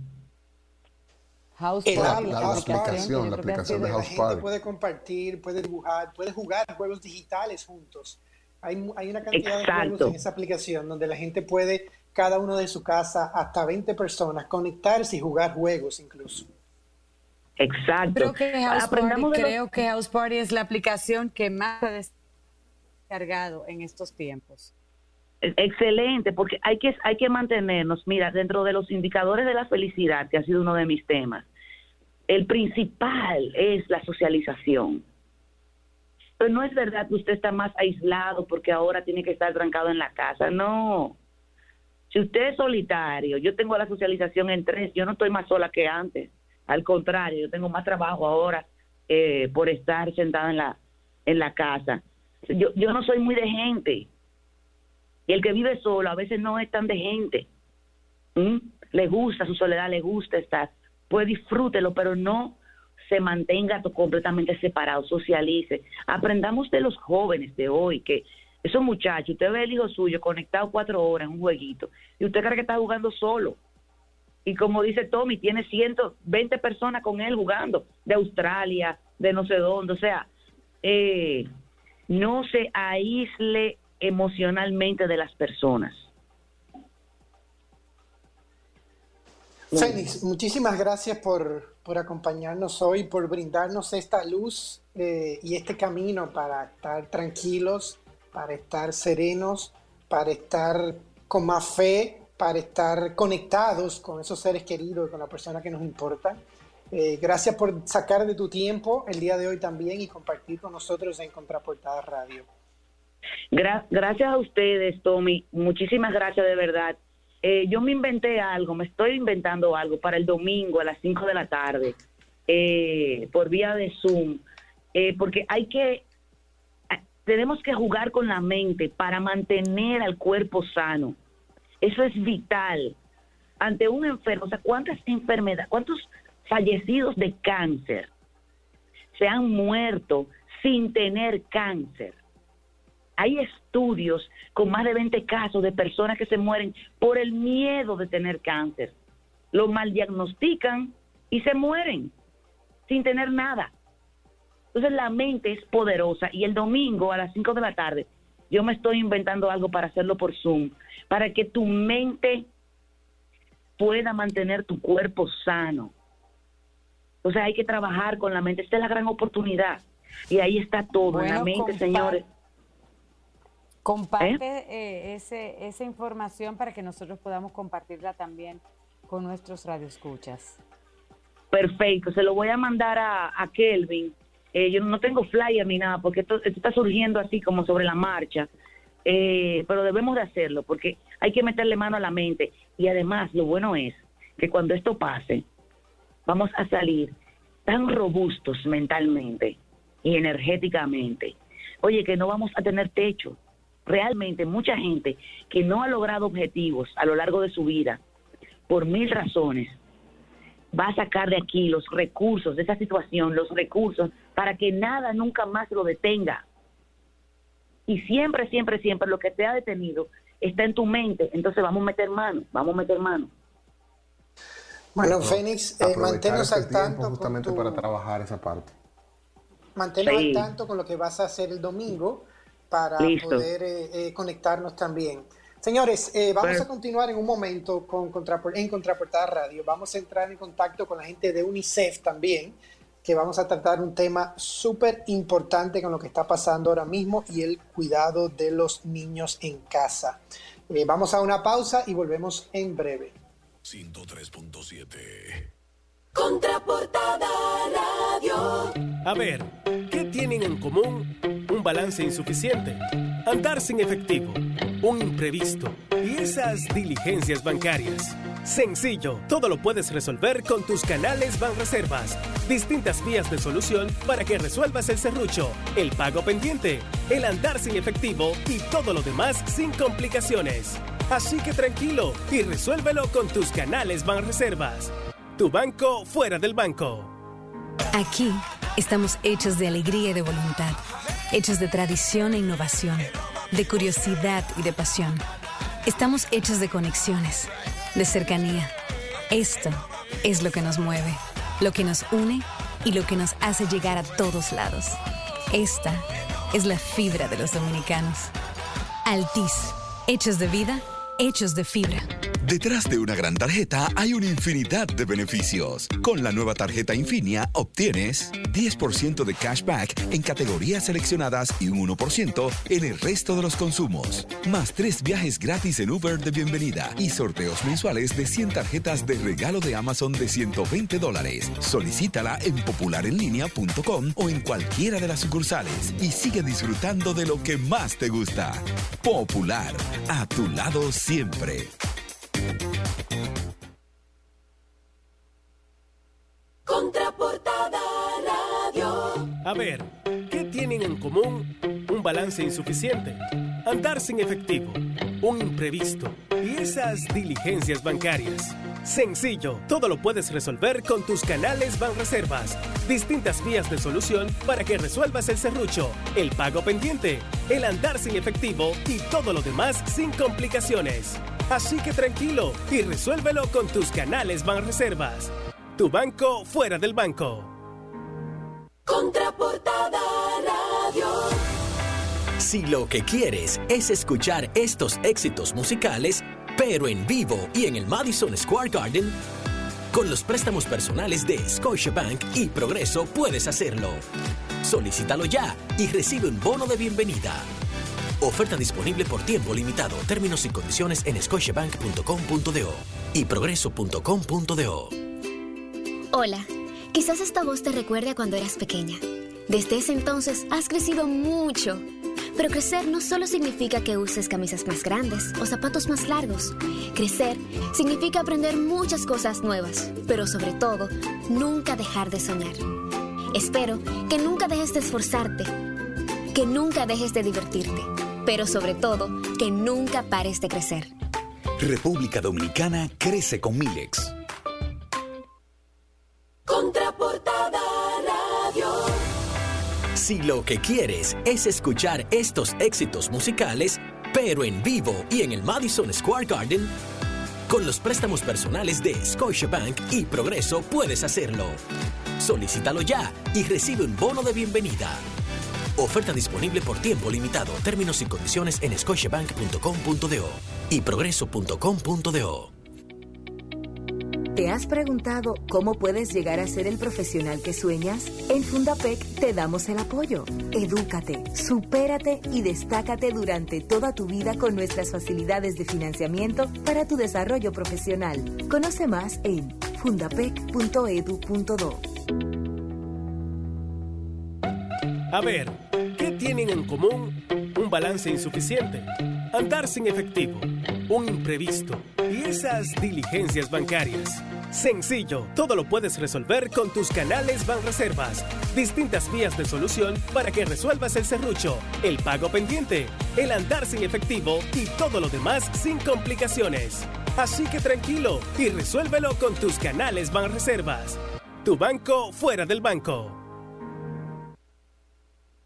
[SPEAKER 4] House Party. La, aplicación, la aplicación de House Party.
[SPEAKER 6] puede compartir, puede dibujar, puede jugar juegos digitales juntos. Hay, hay una cantidad de juegos en esa aplicación donde la gente puede, cada uno de su casa, hasta 20 personas, conectarse y jugar juegos incluso.
[SPEAKER 7] Exacto.
[SPEAKER 3] Creo que House, Party, creo que House Party es la aplicación que más ha descargado en estos tiempos.
[SPEAKER 7] Excelente, porque hay que, hay que mantenernos, mira, dentro de los indicadores de la felicidad, que ha sido uno de mis temas, el principal es la socialización. Pero no es verdad que usted está más aislado porque ahora tiene que estar trancado en la casa, no. Si usted es solitario, yo tengo la socialización en tres, yo no estoy más sola que antes. Al contrario, yo tengo más trabajo ahora eh, por estar sentada en la, en la casa. Yo, yo no soy muy de gente y el que vive solo a veces no es tan de gente. Le gusta su soledad, le gusta estar. Pues disfrútelo, pero no se mantenga completamente separado, socialice. Aprendamos de los jóvenes de hoy, que esos muchachos, usted ve el hijo suyo conectado cuatro horas en un jueguito y usted cree que está jugando solo. Y como dice Tommy, tiene 120 personas con él jugando, de Australia, de no sé dónde. O sea, eh, no se aísle emocionalmente de las personas.
[SPEAKER 6] Fénix, muchísimas gracias por, por, acompañarnos hoy, por brindarnos esta luz eh, y este camino para estar tranquilos, para estar serenos, para estar con más fe, para estar conectados con esos seres queridos, con la persona que nos importa. Eh, gracias por sacar de tu tiempo el día de hoy también y compartir con nosotros en Contraportada Radio
[SPEAKER 7] gracias a ustedes, Tommy. Muchísimas gracias de verdad. Eh, yo me inventé algo, me estoy inventando algo para el domingo a las 5 de la tarde eh, por vía de Zoom, eh, porque hay que, tenemos que jugar con la mente para mantener al cuerpo sano. Eso es vital. Ante un enfermo, o sea, ¿cuántas enfermedades, cuántos fallecidos de cáncer se han muerto sin tener cáncer? Hay estudios con más de 20 casos de personas que se mueren por el miedo de tener cáncer. Lo mal diagnostican y se mueren sin tener nada. Entonces la mente es poderosa y el domingo a las 5 de la tarde yo me estoy inventando algo para hacerlo por Zoom, para que tu mente pueda mantener tu cuerpo sano. O sea, hay que trabajar con la mente. Esta es la gran oportunidad. Y ahí está todo, en la mente, señores.
[SPEAKER 3] Comparte ¿Eh? Eh, ese, esa información para que nosotros podamos compartirla también con nuestros radioescuchas.
[SPEAKER 7] Perfecto, se lo voy a mandar a, Kelvin. Eh, yo no tengo flyer ni nada porque esto, está surgiendo así como sobre la marcha, pero debemos de hacerlo porque hay que meterle mano a la mente y además lo bueno es que cuando esto pase vamos a salir tan robustos mentalmente y energéticamente. Oye, que no vamos a tener techo, realmente mucha gente que no ha logrado objetivos a lo largo de su vida, por mil razones, va a sacar de aquí los recursos de esa situación, los recursos, para que nada nunca más lo detenga. Y siempre, siempre, siempre lo que te ha detenido está en tu mente. Entonces vamos a meter mano, vamos a meter mano.
[SPEAKER 6] Bueno, Fénix, eh, manténnos
[SPEAKER 4] al tanto. Justamente para trabajar esa parte.
[SPEAKER 6] manténnos al tanto con lo que vas a hacer el domingo para poder eh, eh, conectarnos también. Señores, eh, vamos a continuar en un momento con en Contraportada Radio. Vamos a entrar en contacto con la gente de UNICEF también, que vamos a tratar un tema súper importante con lo que está pasando ahora mismo y el cuidado de los niños en casa. vamos a una pausa y volvemos en breve.
[SPEAKER 1] 103.7
[SPEAKER 2] Contraportada Radio.
[SPEAKER 8] A ver, ¿qué tienen en común? Un balance insuficiente, andar sin efectivo, un imprevisto y esas diligencias bancarias. Sencillo, todo lo puedes resolver con tus canales Banreservas. Distintas vías de solución para que resuelvas el serrucho, el pago pendiente, el andar sin efectivo y todo lo demás sin complicaciones. Así que tranquilo y resuélvelo con tus canales Banreservas. Tu banco fuera del banco.
[SPEAKER 9] Aquí estamos hechos de alegría y de voluntad, hechos de tradición e innovación, de curiosidad y de pasión. Estamos hechos de conexiones, de cercanía. Esto es lo que nos mueve, lo que nos une y lo que nos hace llegar a todos lados. Esta es la fibra de los dominicanos. Altis, hechos de vida, hechos de fibra.
[SPEAKER 10] Detrás de una gran tarjeta hay una infinidad de beneficios. Con la nueva tarjeta Infinia obtienes 10% de cashback en categorías seleccionadas y un 1% en el resto de los consumos. Más tres viajes gratis en Uber de bienvenida y sorteos mensuales de 100 tarjetas de regalo de Amazon de 120 dólares. Solicítala en popularenlinea.com o en cualquiera de las sucursales y sigue disfrutando de lo que más te gusta. Popular, a tu lado siempre.
[SPEAKER 2] Contraportada Radio.
[SPEAKER 8] A ver, ¿qué tienen en común? Un balance insuficiente, andar sin efectivo, un imprevisto y esas diligencias bancarias. Sencillo, todo lo puedes resolver con tus canales Banreservas. Distintas vías de solución para que resuelvas el serrucho, el pago pendiente, el andar sin efectivo y todo lo demás sin complicaciones. Así que tranquilo y resuélvelo con tus canales Banreservas. Tu banco fuera del banco.
[SPEAKER 2] Contraportada Radio.
[SPEAKER 11] Si lo que quieres es escuchar estos éxitos musicales, pero en vivo y en el Madison Square Garden, con los préstamos personales de Scotiabank y Progreso puedes hacerlo. Solicítalo ya y recibe un bono de bienvenida. Oferta disponible por tiempo limitado. Términos y condiciones en scotiabank.com.do y progreso.com.do.
[SPEAKER 12] Hola, quizás esta voz te recuerde a cuando eras pequeña. Desde ese entonces has crecido mucho. Pero crecer no solo significa que uses camisas más grandes o zapatos más largos. Crecer significa aprender muchas cosas nuevas, pero sobre todo, nunca dejar de soñar. Espero que nunca dejes de esforzarte, que nunca dejes de divertirte, pero sobre todo, que nunca pares de crecer.
[SPEAKER 10] República Dominicana crece con Milex.
[SPEAKER 2] Contraportada
[SPEAKER 11] Si lo que quieres es escuchar estos éxitos musicales, pero en vivo y en el Madison Square Garden, con los préstamos personales de Scotiabank y Progreso puedes hacerlo. Solicítalo ya y recibe un bono de bienvenida. Oferta disponible por tiempo limitado. Términos y condiciones en scotiabank.com.do y progreso.com.do.
[SPEAKER 13] ¿Te has preguntado cómo puedes llegar a ser el profesional que sueñas? En Fundapec te damos el apoyo. Edúcate, supérate y destácate durante toda tu vida con nuestras facilidades de financiamiento para tu desarrollo profesional. Conoce más en fundapec.edu.do.
[SPEAKER 8] A ver, ¿qué tienen en común? Un balance insuficiente, andar sin efectivo, un imprevisto y esas diligencias bancarias. Sencillo, todo lo puedes resolver con tus canales Banreservas. Distintas vías de solución para que resuelvas el serrucho, el pago pendiente, el andar sin efectivo y todo lo demás sin complicaciones. Así que tranquilo y resuélvelo con tus canales Banreservas. Tu banco fuera del banco.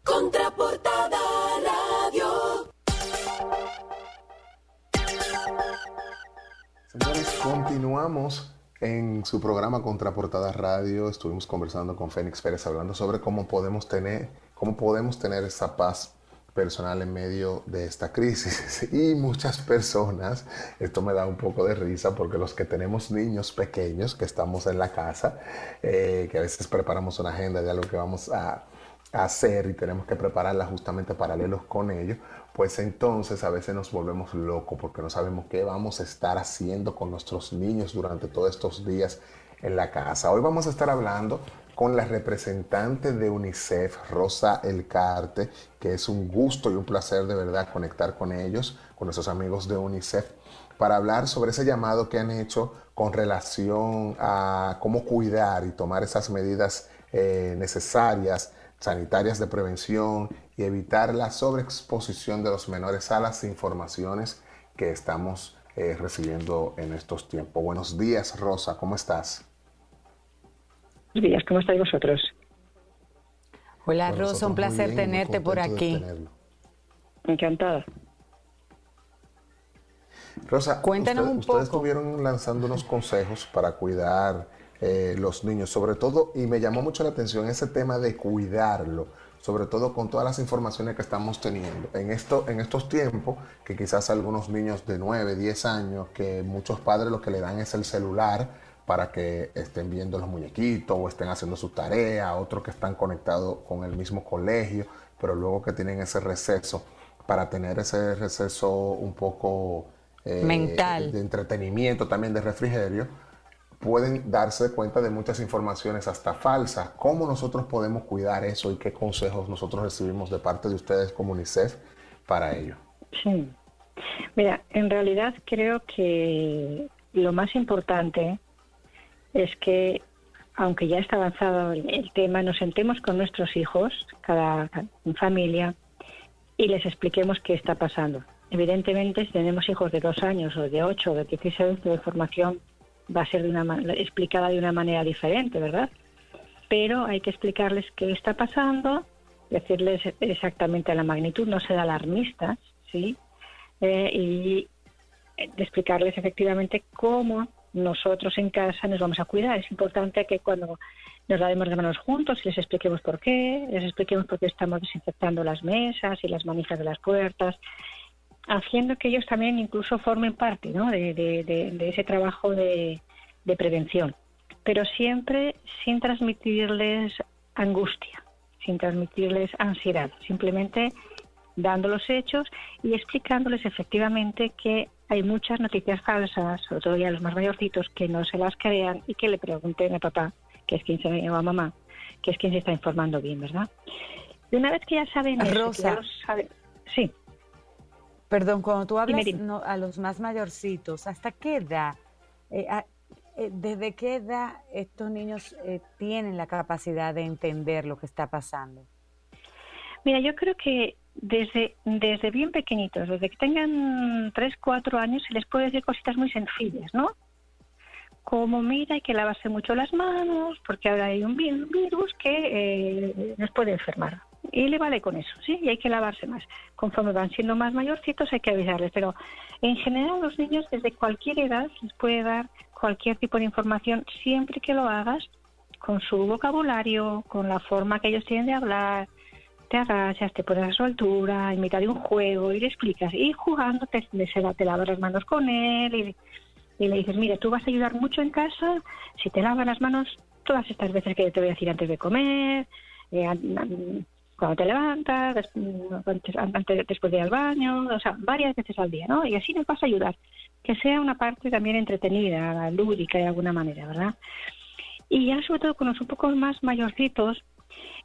[SPEAKER 2] Contraportada
[SPEAKER 4] Continuamos En su programa Contraportada Radio estuvimos conversando con Fénix Pérez hablando sobre cómo podemos tener, cómo podemos tener esa paz personal en medio de esta crisis. <laughs> Y muchas personas, esto me da un poco de risa porque los que tenemos niños pequeños que estamos en la casa, eh, que a veces preparamos una agenda de algo que vamos a, hacer y tenemos que prepararla justamente paralelos con ellos, pues entonces a veces nos volvemos locos porque no sabemos qué vamos a estar haciendo con nuestros niños durante todos estos días en la casa. Hoy vamos a estar hablando con la representante de UNICEF, Rosa Elcarte, que es un gusto y un placer de verdad conectar con ellos, con nuestros amigos de UNICEF, para hablar sobre ese llamado que han hecho con relación a cómo cuidar y tomar esas medidas eh, necesarias, sanitarias de prevención y evitar la sobreexposición de los menores a las informaciones que estamos eh, recibiendo en estos tiempos. Buenos días, Rosa, ¿cómo estás?
[SPEAKER 14] Buenos días, ¿cómo estáis vosotros?
[SPEAKER 3] Hola Rosa, un placer tenerte por aquí.
[SPEAKER 14] Encantada.
[SPEAKER 4] Rosa, Cuéntanos un poco. ustedes estuvieron lanzando unos consejos para cuidar eh, los niños, sobre todo, y me llamó mucho la atención ese tema de cuidarlo, sobre todo con todas las informaciones que estamos teniendo. En, esto, en estos tiempos, que quizás algunos niños de 9, 10 años, que muchos padres lo que le dan es el celular, para que estén viendo los muñequitos o estén haciendo su tarea, otros que están conectados con el mismo colegio, pero luego que tienen ese receso, para tener ese receso un poco
[SPEAKER 3] eh, mental,
[SPEAKER 4] de entretenimiento, también de refrigerio, pueden darse cuenta de muchas informaciones hasta falsas. ¿Cómo nosotros podemos cuidar eso y qué consejos nosotros recibimos de parte de ustedes como UNICEF para ello?
[SPEAKER 14] Sí. Mira, en realidad creo que lo más importante es que, aunque ya está avanzado el, tema, nos sentemos con nuestros hijos, cada, familia, y les expliquemos qué está pasando. Evidentemente, si tenemos hijos de dos años o de ocho o de dieciséis, la información va a ser de una, explicada de una manera diferente, ¿verdad? Pero hay que explicarles qué está pasando, decirles exactamente la magnitud, no ser alarmistas, ¿sí? Eh, y explicarles efectivamente cómo nosotros en casa nos vamos a cuidar. Es importante que cuando nos lavemos de manos juntos les expliquemos por qué, les expliquemos por qué estamos desinfectando las mesas y las manijas de las puertas, haciendo que ellos también incluso formen parte ¿no? de, ese trabajo de, prevención, pero siempre sin transmitirles angustia, sin transmitirles ansiedad, simplemente dando los hechos y explicándoles efectivamente que hay muchas noticias falsas, sobre todo ya los más mayorcitos, que no se las crean y que le pregunten a papá, que es quien se llama a mamá, que es quien se está informando bien, ¿verdad? Y una vez que ya saben
[SPEAKER 3] Rosa,
[SPEAKER 14] sí.
[SPEAKER 3] Perdón, cuando tú hablas a los más mayorcitos, ¿hasta qué edad? Eh, eh, ¿Desde qué edad estos niños eh, tienen la capacidad de entender lo que está pasando?
[SPEAKER 14] Mira, yo creo que desde, desde bien pequeñitos, desde que tengan 3, 4 años, se les puede decir cositas muy sencillas, ¿no? Como mira, hay que lavarse mucho las manos, porque ahora hay un virus que eh, nos puede enfermar. Y le vale con eso, ¿sí? Y hay que lavarse más. Conforme van siendo más mayorcitos hay que avisarles, pero en general los niños desde cualquier edad les puede dar cualquier tipo de información siempre que lo hagas con su vocabulario, con la forma que ellos tienen de hablar, te agachas, te pones a su altura, en mitad de un juego y le explicas. Y jugando te, te lavas las manos con él y, le dices, mira, tú vas a ayudar mucho en casa si te lavas las manos todas estas veces que te voy a decir antes de comer, eh, cuando te levantas, antes, después de ir al baño, o sea, varias veces al día, ¿no? Y así les vas a ayudar. Que sea una parte también entretenida, lúdica de alguna manera, ¿verdad? Y ya sobre todo con los un poco más mayorcitos,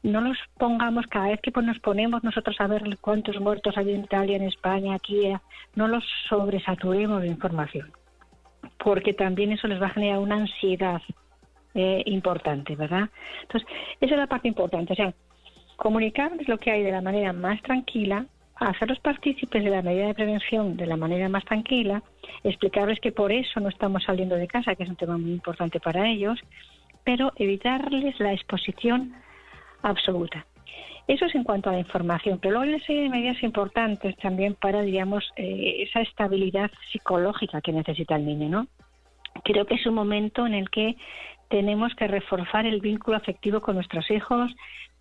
[SPEAKER 14] no nos pongamos cada vez que pues, nos ponemos nosotros a ver cuántos muertos hay en Italia, en España, aquí, eh, no los sobresaturemos de información, porque también eso les va a generar una ansiedad eh, importante, ¿verdad? Entonces, esa es la parte importante, o sea, comunicarles lo que hay de la manera más tranquila, hacerlos partícipes de la medida de prevención de la manera más tranquila, explicarles que por eso no estamos saliendo de casa, que es un tema muy importante para ellos, pero evitarles la exposición absoluta. Eso es en cuanto a la información, pero luego hay una serie de medidas importantes también para, digamos, eh, esa estabilidad psicológica que necesita el niño, ¿no? creo que es un momento en el que tenemos que reforzar el vínculo afectivo con nuestros hijos,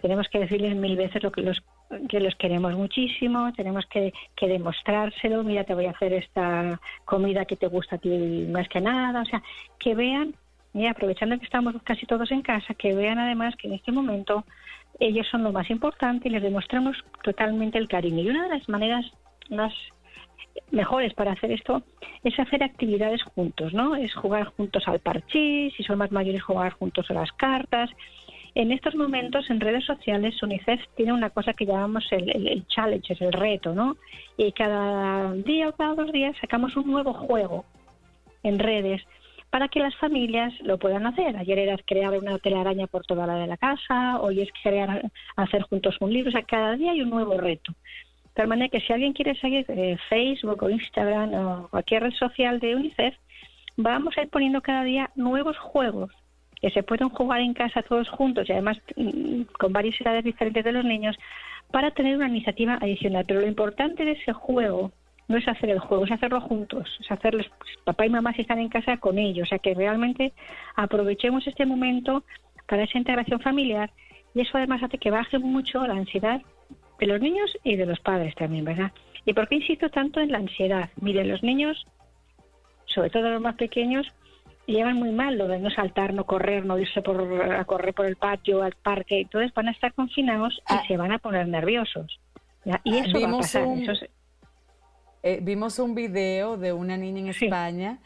[SPEAKER 14] tenemos que decirles mil veces lo que los que los queremos muchísimo, tenemos que, que, demostrárselo, mira, te voy a hacer esta comida que te gusta a ti más que nada, o sea, que vean, y aprovechando que estamos casi todos en casa, que vean además que en este momento ellos son lo más importante y les demostramos totalmente el cariño. Y una de las maneras más mejores para hacer esto es hacer actividades juntos, ¿no? Es jugar juntos al parchís, si son más mayores jugar juntos a las cartas. En estos momentos en redes sociales UNICEF tiene una cosa que llamamos el, challenge, es el reto, ¿no? Y cada día o cada dos días sacamos un nuevo juego en redes para que las familias lo puedan hacer. Ayer era crear una telaraña por toda la de la casa, hoy es crear, hacer juntos un libro, o sea, cada día hay un nuevo reto. De tal manera que si alguien quiere seguir eh, Facebook o Instagram o cualquier red social de UNICEF, vamos a ir poniendo cada día nuevos juegos que se pueden jugar en casa todos juntos y además mm, con varias edades diferentes de los niños para tener una iniciativa adicional. Pero lo importante de ese juego no es hacer el juego, es hacerlo juntos, es hacerles, pues, papá y mamá si están en casa con ellos, o sea que realmente aprovechemos este momento para esa integración familiar y eso además hace que baje mucho la ansiedad de los niños y de los padres también, ¿verdad? ¿Y por qué insisto tanto en la ansiedad? Miren, los niños, sobre todo los más pequeños, llevan muy mal lo de no saltar, no correr, no irse por, a correr por el patio, al parque. Entonces van a estar confinados y ah. se van a poner nerviosos. Y eso va a pasar.
[SPEAKER 3] Un, eh, vimos un video de una niña en España,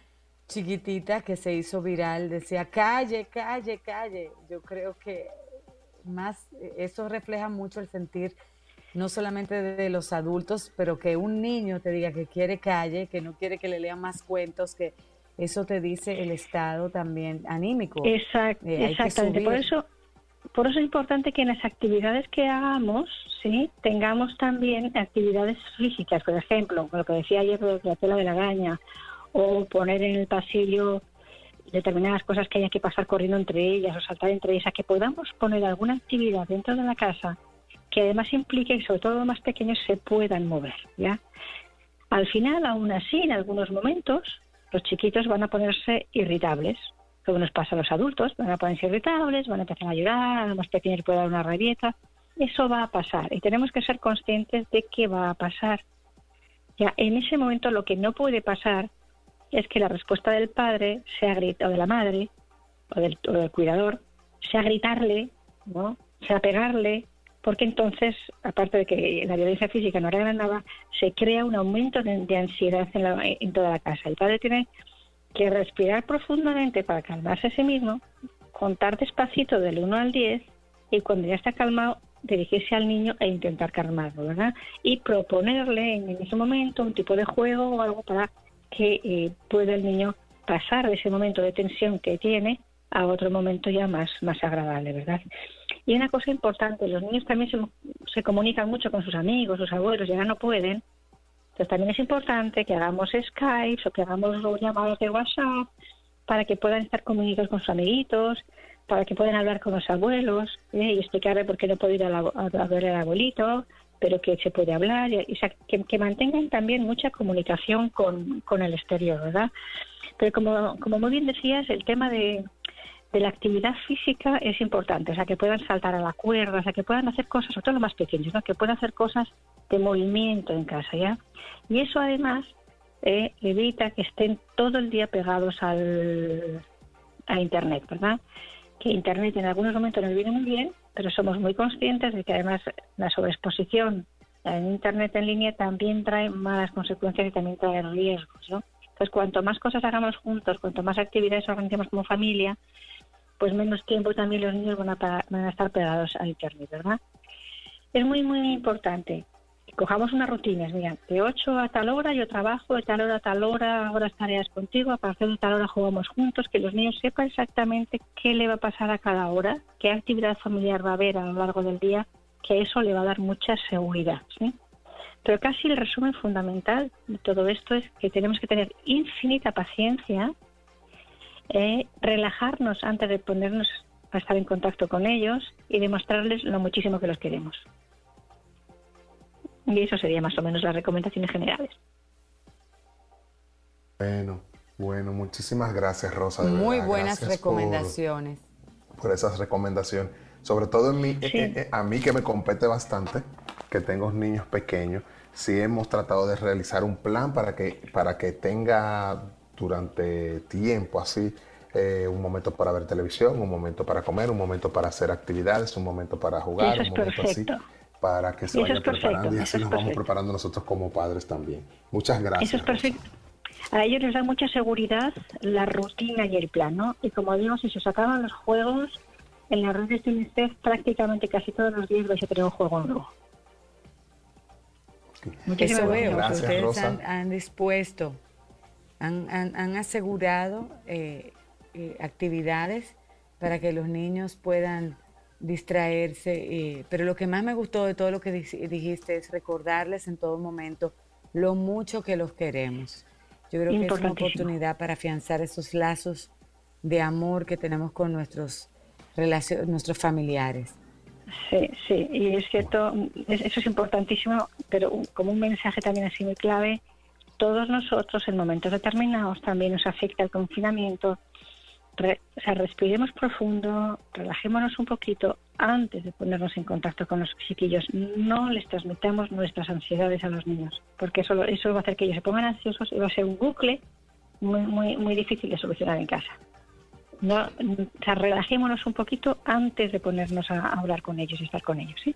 [SPEAKER 3] chiquitita, que se hizo viral. Decía, calle, calle, calle. Yo creo que más eso refleja mucho el sentir no solamente de los adultos, pero que un niño te diga que quiere calle, que no quiere que le lean más cuentos, que eso te dice el estado también anímico.
[SPEAKER 14] Eh, exactamente. Por eso, por eso es importante que en las actividades que hagamos, sí, tengamos también actividades físicas. Por ejemplo, lo que decía ayer de la tela de la gaña, o poner en el pasillo determinadas cosas que haya que pasar corriendo entre ellas o saltar entre ellas, que podamos poner alguna actividad dentro de la casa que además implique que sobre todo los más pequeños se puedan mover, ¿ya? Al final, aún así, en algunos momentos, los chiquitos van a ponerse irritables, como nos pasa a los adultos, van a ponerse irritables, van a empezar a llorar, a los más pequeños puede dar una rabieta. Eso va a pasar y tenemos que ser conscientes de que va a pasar. Ya en ese momento lo que no puede pasar es que la respuesta del padre sea gritar, o de la madre, o del, cuidador, sea gritarle, ¿no? sea pegarle, porque entonces, aparte de que la violencia física no arregla nada, se crea un aumento de, ansiedad en, en, toda la casa. El padre tiene que respirar profundamente para calmarse a sí mismo, contar despacito del 1 al 10 y cuando ya está calmado, dirigirse al niño e intentar calmarlo, ¿verdad? Y proponerle en ese momento un tipo de juego o algo para que eh, pueda el niño pasar de ese momento de tensión que tiene a otro momento ya más, más agradable, ¿verdad? Y una cosa importante, los niños también se, se comunican mucho con sus amigos, sus abuelos, ya no pueden. Entonces también es importante que hagamos Skype o que hagamos llamados de WhatsApp para que puedan estar comunicados con sus amiguitos, para que puedan hablar con los abuelos ¿eh? y explicarle por qué no puede ir a, ver al abuelito, pero que se puede hablar, y, que, que, mantengan también mucha comunicación con, con el exterior, ¿verdad? Pero como, como muy bien decías, el tema de, de la actividad física es importante, o sea, que puedan saltar a la cuerda, o sea, que puedan hacer cosas, sobre todo los más pequeños, que puedan hacer cosas de movimiento en casa, ¿ya? Y eso además eh, evita que estén todo el día pegados al, a Internet, ¿verdad? Que Internet en algunos momentos nos viene muy bien, pero somos muy conscientes de que además la sobreexposición en Internet en línea también trae malas consecuencias y también trae riesgos, ¿no? Entonces, cuanto más cosas hagamos juntos, cuanto más actividades organizamos como familia, pues menos tiempo también los niños van a, van a estar pegados a Internet, ¿verdad? Es muy, muy importante cojamos unas rutinas, mira, de 8 a tal hora yo trabajo, de tal hora a tal hora, horas tareas contigo, a partir de tal hora jugamos juntos, que los niños sepan exactamente qué le va a pasar a cada hora, qué actividad familiar va a haber a lo largo del día, que eso le va a dar mucha seguridad, ¿sí? Pero casi el resumen fundamental de todo esto es que tenemos que tener infinita paciencia eh, relajarnos antes de ponernos a estar en contacto con ellos y demostrarles lo muchísimo que los queremos. Y eso sería más o menos las recomendaciones generales.
[SPEAKER 4] Bueno, Bueno, muchísimas gracias, Rosa.
[SPEAKER 3] Muy buenas recomendaciones.
[SPEAKER 4] Por, esas recomendaciones. Sobre todo en mí, eh, eh, a mí que me compete bastante, que tengo niños pequeños, sí hemos tratado de realizar un plan para que, para que tenga durante tiempo así un momento para ver televisión, un momento para comer, un momento para hacer actividades, un momento para jugar, un momento así para que se vaya preparando y así nos vamos preparando nosotros como padres también. Muchas gracias.
[SPEAKER 14] Eso es perfecto. A ellos les da mucha seguridad la rutina y el plan, ¿no? Y como digo, si se os acaban los juegos, en las redes de UNICEF prácticamente casi todos los días vais a tener un juego nuevo.
[SPEAKER 3] Eso veo, que ustedes han, dispuesto, han, han, asegurado eh, eh, actividades para que los niños puedan distraerse, eh, pero lo que más me gustó de todo lo que dijiste es recordarles en todo momento lo mucho que los queremos. Yo creo que es una oportunidad para afianzar esos lazos de amor que tenemos con nuestros, nuestros familiares.
[SPEAKER 14] Sí, sí, y es cierto, eso es importantísimo, pero como un mensaje también así muy clave, todos nosotros en momentos determinados también nos afecta el confinamiento, o sea, respiremos profundo, relajémonos un poquito antes de ponernos en contacto con los chiquillos. No les transmitamos nuestras ansiedades a los niños, porque eso, eso va a hacer que ellos se pongan ansiosos y va a ser un bucle muy, muy, difícil de solucionar en casa. No, o sea, relajémonos un poquito antes de ponernos a hablar con ellos y estar con ellos, ¿sí?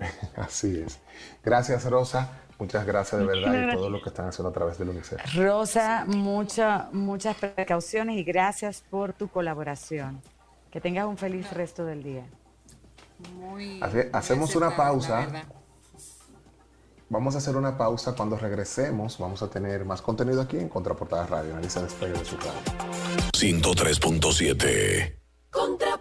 [SPEAKER 14] <laughs>
[SPEAKER 4] Así es. Gracias, Rosa. Muchas gracias de verdad y todo lo que están haciendo a través del UNICEF.
[SPEAKER 3] Rosa, mucha, muchas precauciones y gracias por tu colaboración. Que tengas un feliz resto del día.
[SPEAKER 4] hacemos una pausa. Vamos a hacer una pausa. Cuando regresemos, vamos a tener más contenido aquí en Contraportada Radio. Analiza despegue de su radio.
[SPEAKER 1] 103.7
[SPEAKER 2] Contraportada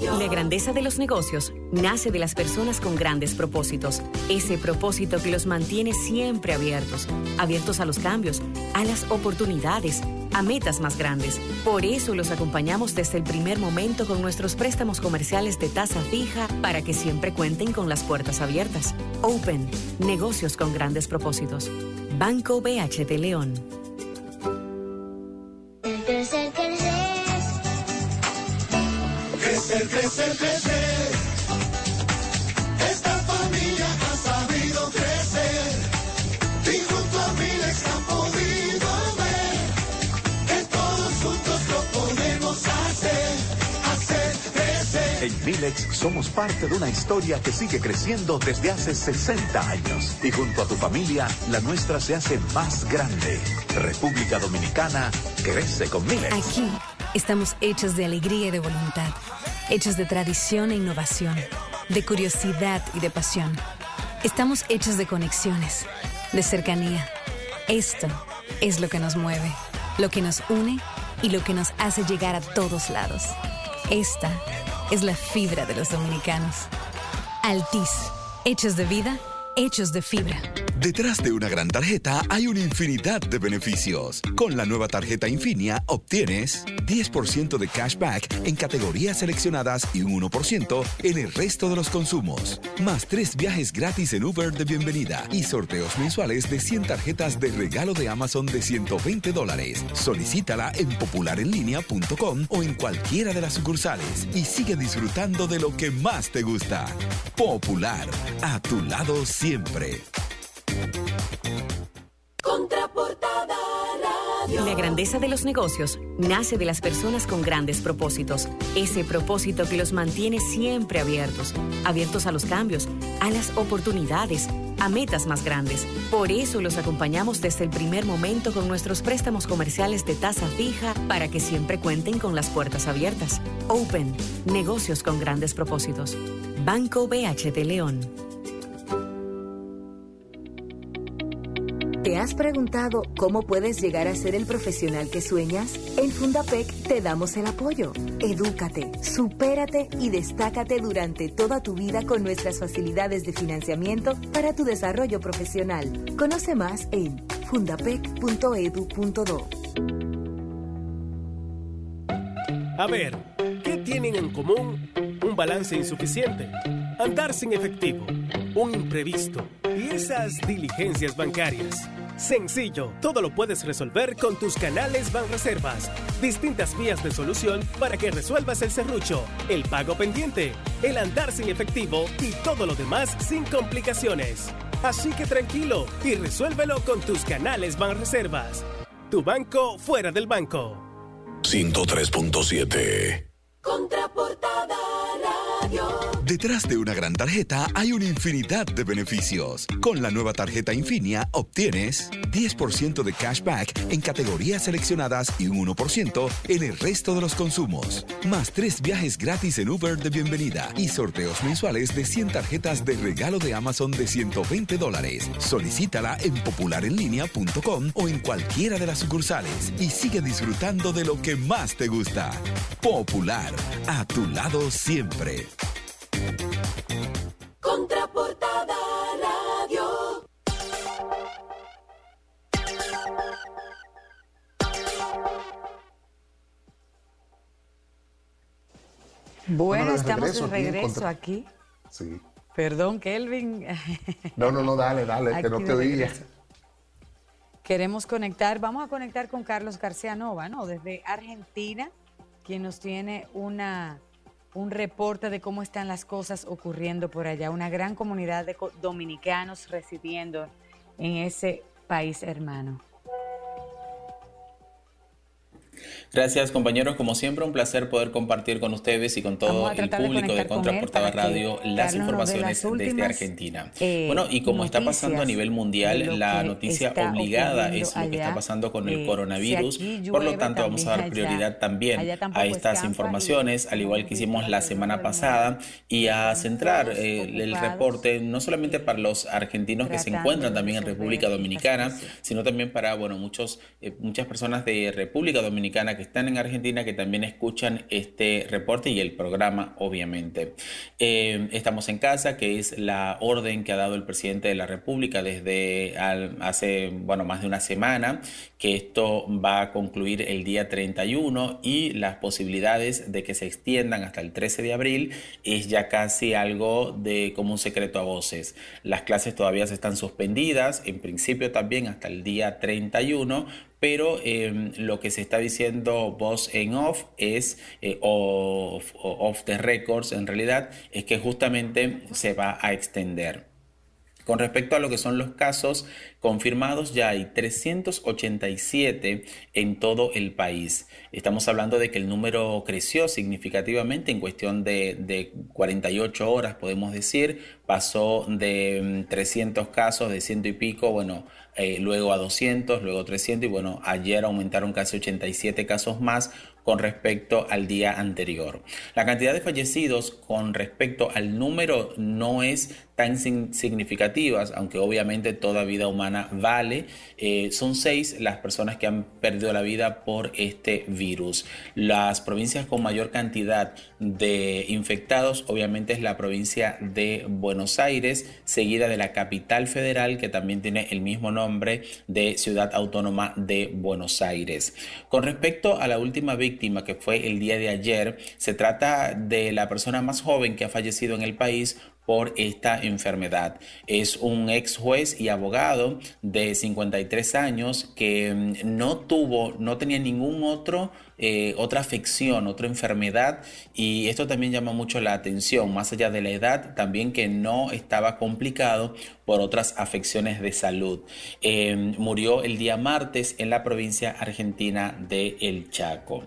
[SPEAKER 15] la grandeza de los negocios nace de las personas con grandes propósitos. Ese propósito que los mantiene siempre abiertos, abiertos a los cambios, a las oportunidades, a metas más grandes. Por eso los acompañamos desde el primer momento con nuestros préstamos comerciales de tasa fija para que siempre cuenten con las puertas abiertas. Open, negocios con grandes propósitos. Banco BHT León.
[SPEAKER 2] Crecer, crecer, crecer. Esta familia ha sabido crecer. Y junto a Milex han podido ver que todos juntos lo podemos hacer, hacer crecer.
[SPEAKER 16] En Milex somos parte de una historia que sigue creciendo desde hace 60 años. Y junto a tu familia, la nuestra se hace más grande. República Dominicana crece con Milex.
[SPEAKER 9] Aquí estamos hechos de alegría y de voluntad hechos de tradición e innovación, de curiosidad y de pasión. Estamos hechos de conexiones, de cercanía. Esto es lo que nos mueve, lo que nos une y lo que nos hace llegar a todos lados. Esta es la fibra de los dominicanos. Altis, hechos de vida, hechos de fibra.
[SPEAKER 10] Detrás de una gran tarjeta hay una infinidad de beneficios. Con la nueva tarjeta Infinia obtienes 10% de cashback en categorías seleccionadas y un 1% en el resto de los consumos. Más tres viajes gratis en Uber de bienvenida y sorteos mensuales de 100 tarjetas de regalo de Amazon de 120 dólares. Solicítala en popularenlinea.com o en cualquiera de las sucursales y sigue disfrutando de lo que más te gusta. Popular, a tu lado siempre.
[SPEAKER 2] Contraportada Radio.
[SPEAKER 15] La grandeza de los negocios nace de las personas con grandes propósitos. Ese propósito que los mantiene siempre abiertos, abiertos a los cambios, a las oportunidades, a metas más grandes. Por eso los acompañamos desde el primer momento con nuestros préstamos comerciales de tasa fija para que siempre cuenten con las puertas abiertas. Open, negocios con grandes propósitos. Banco BHT León.
[SPEAKER 13] ¿Te has preguntado cómo puedes llegar a ser el profesional que sueñas? En Fundapec te damos el apoyo. Edúcate, supérate y destácate durante toda tu vida con nuestras facilidades de financiamiento para tu desarrollo profesional. Conoce más en fundapec.edu.do.
[SPEAKER 8] A ver, ¿qué tienen en común? Un balance insuficiente, andar sin efectivo, un imprevisto y esas diligencias bancarias. Sencillo, todo lo puedes resolver con tus canales Banreservas. Distintas vías de solución para que resuelvas el serrucho, el pago pendiente, el andar sin efectivo y todo lo demás sin complicaciones. Así que tranquilo y resuélvelo con tus canales Banreservas. Tu banco fuera del banco.
[SPEAKER 1] 103.7
[SPEAKER 2] Contraportada Radio.
[SPEAKER 10] Detrás de una gran tarjeta hay una infinidad de beneficios. Con la nueva tarjeta Infinia obtienes 10% de cashback en categorías seleccionadas y un 1% en el resto de los consumos. Más tres viajes gratis en Uber de bienvenida y sorteos mensuales de 100 tarjetas de regalo de Amazon de 120 dólares. Solicítala en popularenlinea.com o en cualquiera de las sucursales y sigue disfrutando de lo que más te gusta. Popular, a tu lado siempre.
[SPEAKER 2] Contraportada Radio.
[SPEAKER 3] Bueno,
[SPEAKER 4] de
[SPEAKER 3] estamos
[SPEAKER 4] regreso
[SPEAKER 3] de regreso
[SPEAKER 4] contra-
[SPEAKER 3] aquí.
[SPEAKER 4] Sí.
[SPEAKER 3] Perdón, Kelvin.
[SPEAKER 4] No, no, no, dale, dale, que
[SPEAKER 3] Aquí
[SPEAKER 4] no
[SPEAKER 3] de
[SPEAKER 4] te oía.
[SPEAKER 3] Queremos conectar, vamos a conectar con Carlos García Nova, ¿no? Desde Argentina, quien nos tiene una, un reporte de cómo están las cosas ocurriendo por allá. Una gran comunidad de dominicanos residiendo en ese país hermano.
[SPEAKER 17] Gracias compañeros, como siempre un placer poder compartir con ustedes y con todo el
[SPEAKER 3] de
[SPEAKER 17] público de
[SPEAKER 3] él
[SPEAKER 17] Contraportada Radio las
[SPEAKER 3] de las
[SPEAKER 17] informaciones desde Argentina.
[SPEAKER 3] eh,
[SPEAKER 17] bueno, y como está pasando a nivel
[SPEAKER 3] de
[SPEAKER 17] mundial, la noticia obligada es lo que está
[SPEAKER 3] allá.
[SPEAKER 17] pasando con el
[SPEAKER 3] Eh,
[SPEAKER 17] coronavirus.
[SPEAKER 3] si aquí
[SPEAKER 17] Por lo
[SPEAKER 3] llueve,
[SPEAKER 17] tanto, vamos a dar prioridad
[SPEAKER 3] allá-
[SPEAKER 17] también
[SPEAKER 3] allá
[SPEAKER 17] a estas informaciones, al igual que hicimos la semana pasada, y a centrar eh, el reporte no solamente para los argentinos que se encuentran
[SPEAKER 3] de
[SPEAKER 17] también en República Dominicana, sino también para bueno muchos eh, muchas personas de República Dominicana que están en Argentina que también escuchan este reporte y el programa obviamente Eh, estamos en casa que es la orden que ha dado el presidente de la República desde al- hace bueno más de una semana que esto va a concluir el día 31 y las posibilidades de que se extiendan hasta el 13 de abril es ya casi algo de como un secreto a voces. Las clases todavía se están suspendidas, en principio también hasta el día 31, pero eh, lo que se está diciendo voz en off es, eh, off the records en realidad, es que justamente se va a extender. Con respecto a lo que son los casos confirmados, ya hay 387 en todo el país. Estamos hablando de que el número creció significativamente en cuestión de, de 48 horas, podemos decir. Pasó de mm, 300 casos, de ciento y pico, bueno, eh, luego a 200, luego 300 y bueno, ayer aumentaron casi 87 casos más con respecto al día anterior. La cantidad de fallecidos con respecto al número no es tan significativas, aunque obviamente toda vida humana vale. Eh, son seis las personas que han perdido la vida por este virus. Las provincias con mayor cantidad de infectados obviamente es la provincia de Buenos Aires, seguida de la capital federal que también tiene el mismo nombre de Ciudad Autónoma de Buenos Aires. Con respecto a la última víctima que fue el día de ayer, se trata de la persona más joven que ha fallecido en el país por esta enfermedad. Es un ex juez y abogado de 53 años que mm, no tuvo, no tenía ningún otro, eh, otra afección, otra enfermedad y esto también llama mucho la atención, más allá de la edad, también que no estaba complicado por otras afecciones de salud. Eh, murió el día martes en la provincia argentina de El Chaco.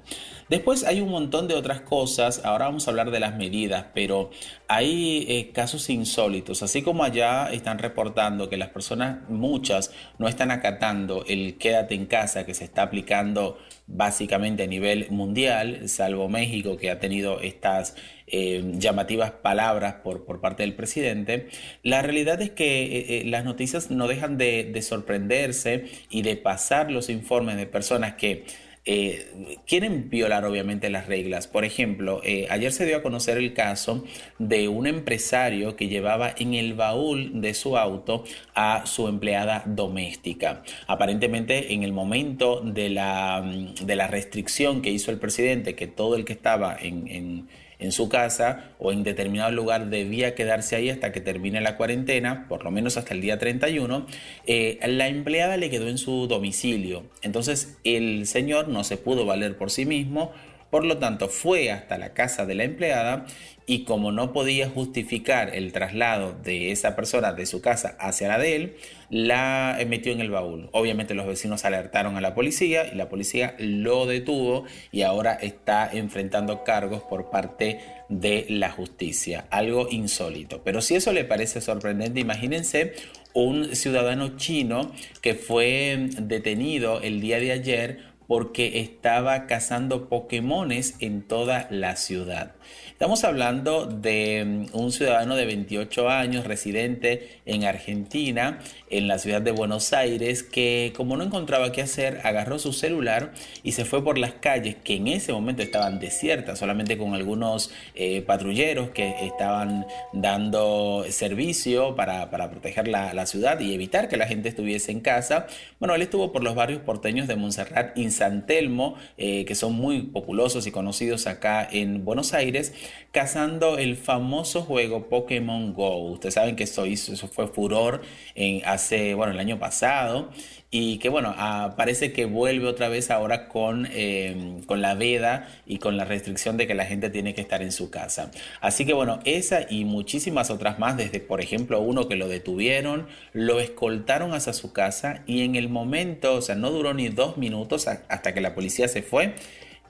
[SPEAKER 17] Después hay un montón de otras cosas, ahora vamos a hablar de las medidas, pero hay eh, casos insólitos, así como allá están reportando que las personas, muchas, no están acatando el quédate en casa que se está aplicando básicamente a nivel mundial, salvo México que ha tenido estas eh, llamativas palabras por, por parte del presidente, la realidad es que eh, eh, las noticias no dejan de, de sorprenderse y de pasar los informes de personas que eh, quieren violar obviamente las reglas. Por ejemplo, eh, ayer se dio a conocer el caso de un empresario que llevaba en el baúl de su auto a su empleada doméstica. Aparentemente en el momento de la, de la restricción que hizo el presidente, que todo el que estaba en en su casa o en determinado lugar debía quedarse ahí hasta que termine la cuarentena, por lo menos hasta el día 31, eh, la empleada le quedó en su domicilio. Entonces el señor no se pudo valer por sí mismo, por lo tanto, fue hasta la casa de la empleada y como no podía justificar el traslado de esa persona de su casa hacia la de él, la metió en el baúl. Obviamente los vecinos alertaron a la policía y la policía lo detuvo y ahora está enfrentando cargos por parte de la justicia. Algo insólito. Pero si eso le parece sorprendente, imagínense un ciudadano chino que fue detenido el día de ayer porque estaba cazando Pokémones en toda la ciudad. Estamos hablando de mm, un ciudadano de 28 años, residente en Argentina, en la ciudad de Buenos Aires, que como no encontraba qué hacer, agarró su celular y se fue por las calles que en ese momento estaban desiertas, solamente con algunos eh, patrulleros que estaban dando servicio para, proteger la, ciudad y evitar que la gente estuviese en casa. Bueno, él estuvo por los barrios porteños de Montserrat y San Telmo, eh, que son muy populosos y conocidos acá en Buenos Aires, cazando el famoso juego Pokémon Go. Ustedes saben que eso, eso fue furor en, hace, bueno, el año pasado y que bueno, ah, parece que vuelve otra vez ahora con, em, con la veda y con la restricción de que la gente tiene que estar en su casa. Así que bueno, esa y muchísimas otras más, desde por ejemplo uno que lo detuvieron, lo escoltaron hacia su casa y en el momento, o sea, no duró ni dos minutos hasta que la policía se fue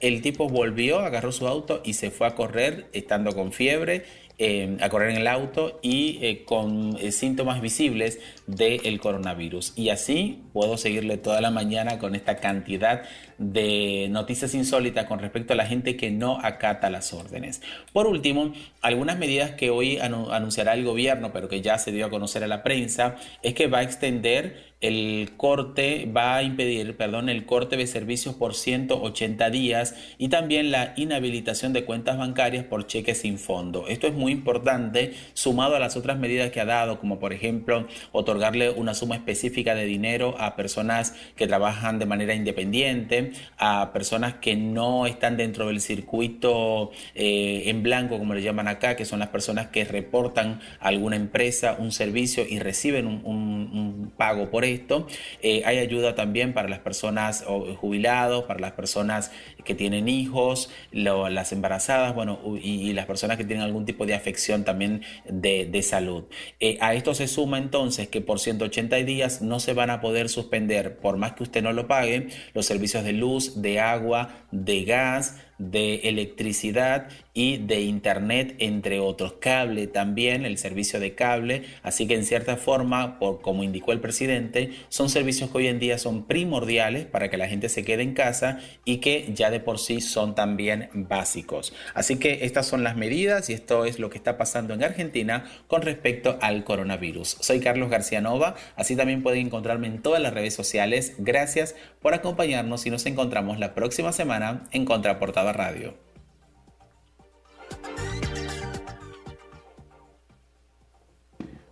[SPEAKER 17] el tipo volvió, agarró su auto y se fue a correr, estando con fiebre, eh, a correr en el auto y eh, con eh, síntomas visibles del coronavirus. Y así puedo seguirle toda la mañana con esta cantidad de noticias insólitas con respecto a la gente que no acata las órdenes. Por último, algunas medidas que hoy anunciará el gobierno, pero que ya se dio a conocer a la prensa, es que va a extender el corte, va a impedir, perdón, el corte de servicios por 180 días y también la inhabilitación de cuentas bancarias por cheques sin fondo. Esto es muy importante, sumado a las otras medidas que ha dado, como por ejemplo otorgarle una suma específica de dinero a personas que trabajan de manera independiente, a personas que no están dentro del circuito eh, en blanco, como le llaman acá, que son las personas que reportan alguna empresa un servicio y reciben un, un pago por esto. Eh, hay ayuda también para las personas jubilados, para las personas que tienen hijos, las embarazadas, bueno, y, las personas que tienen algún tipo de afección también de, salud. Eh, a esto se suma entonces que por 180 días no se van a poder suspender, por más que usted no lo pague, los servicios de luz, de agua, de gas, de electricidad y de internet, entre otros. Cable también, el servicio de cable. Así que en cierta forma, por, como indicó el presidente, son servicios que hoy en día son primordiales para que la gente se quede en casa y que ya de por sí son también básicos. Así que estas son las medidas y esto es lo que está pasando en Argentina con respecto al coronavirus. Soy Carlos García Nova, así también pueden encontrarme en todas las redes sociales. Gracias por acompañarnos y nos encontramos la próxima semana en Contraportada Radio.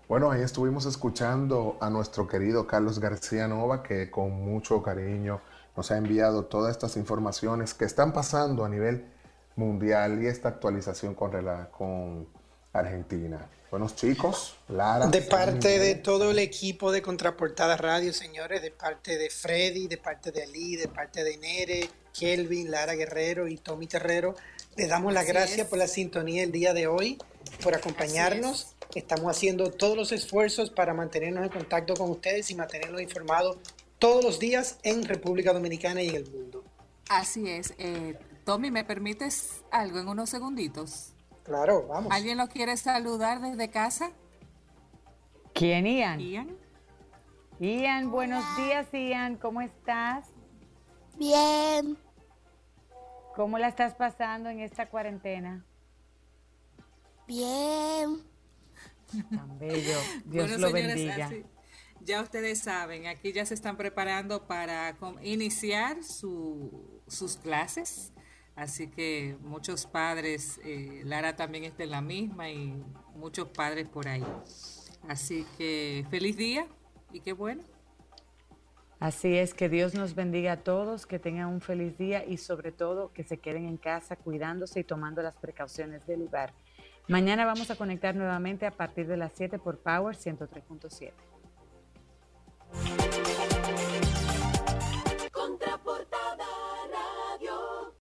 [SPEAKER 4] Bueno, ahí estuvimos escuchando a nuestro querido Carlos García Nova, que con mucho cariño nos ha enviado todas estas informaciones que están pasando a nivel mundial y esta actualización con, con Argentina. Buenos chicos, Lara.
[SPEAKER 6] De parte de todo el equipo de Contraportada Radio, señores, de parte de Freddy, de parte de Ali, de parte de Nere, Kelvin, Lara Guerrero y Tommy Terrero, les damos las gracias por la sintonía el día de hoy, por acompañarnos. Estamos haciendo todos los esfuerzos para mantenernos en contacto con ustedes y mantenerlos informados todos los días en República Dominicana y en el mundo.
[SPEAKER 5] Así es. Eh, Tommy, ¿me permites algo en unos segunditos?
[SPEAKER 6] Claro, vamos.
[SPEAKER 5] ¿Alguien lo quiere saludar desde casa?
[SPEAKER 3] ¿Quién, Ian? Ian. Ian, buenos días, Ian. ¿Cómo estás?
[SPEAKER 18] Bien.
[SPEAKER 3] ¿Cómo la estás pasando en esta cuarentena?
[SPEAKER 18] Bien.
[SPEAKER 3] Tan bello. Dios bueno, lo señores, bendiga.
[SPEAKER 5] Ya ustedes saben, aquí ya se están preparando para iniciar sus clases. Así que muchos padres, eh, Lara también está en la misma y muchos padres por ahí. Así que feliz día y qué bueno.
[SPEAKER 3] Así es, que Dios nos bendiga a todos, que tengan un feliz día y sobre todo que se queden en casa cuidándose y tomando las precauciones del lugar. Mañana vamos a conectar nuevamente a partir de las 7 por Power 103.7.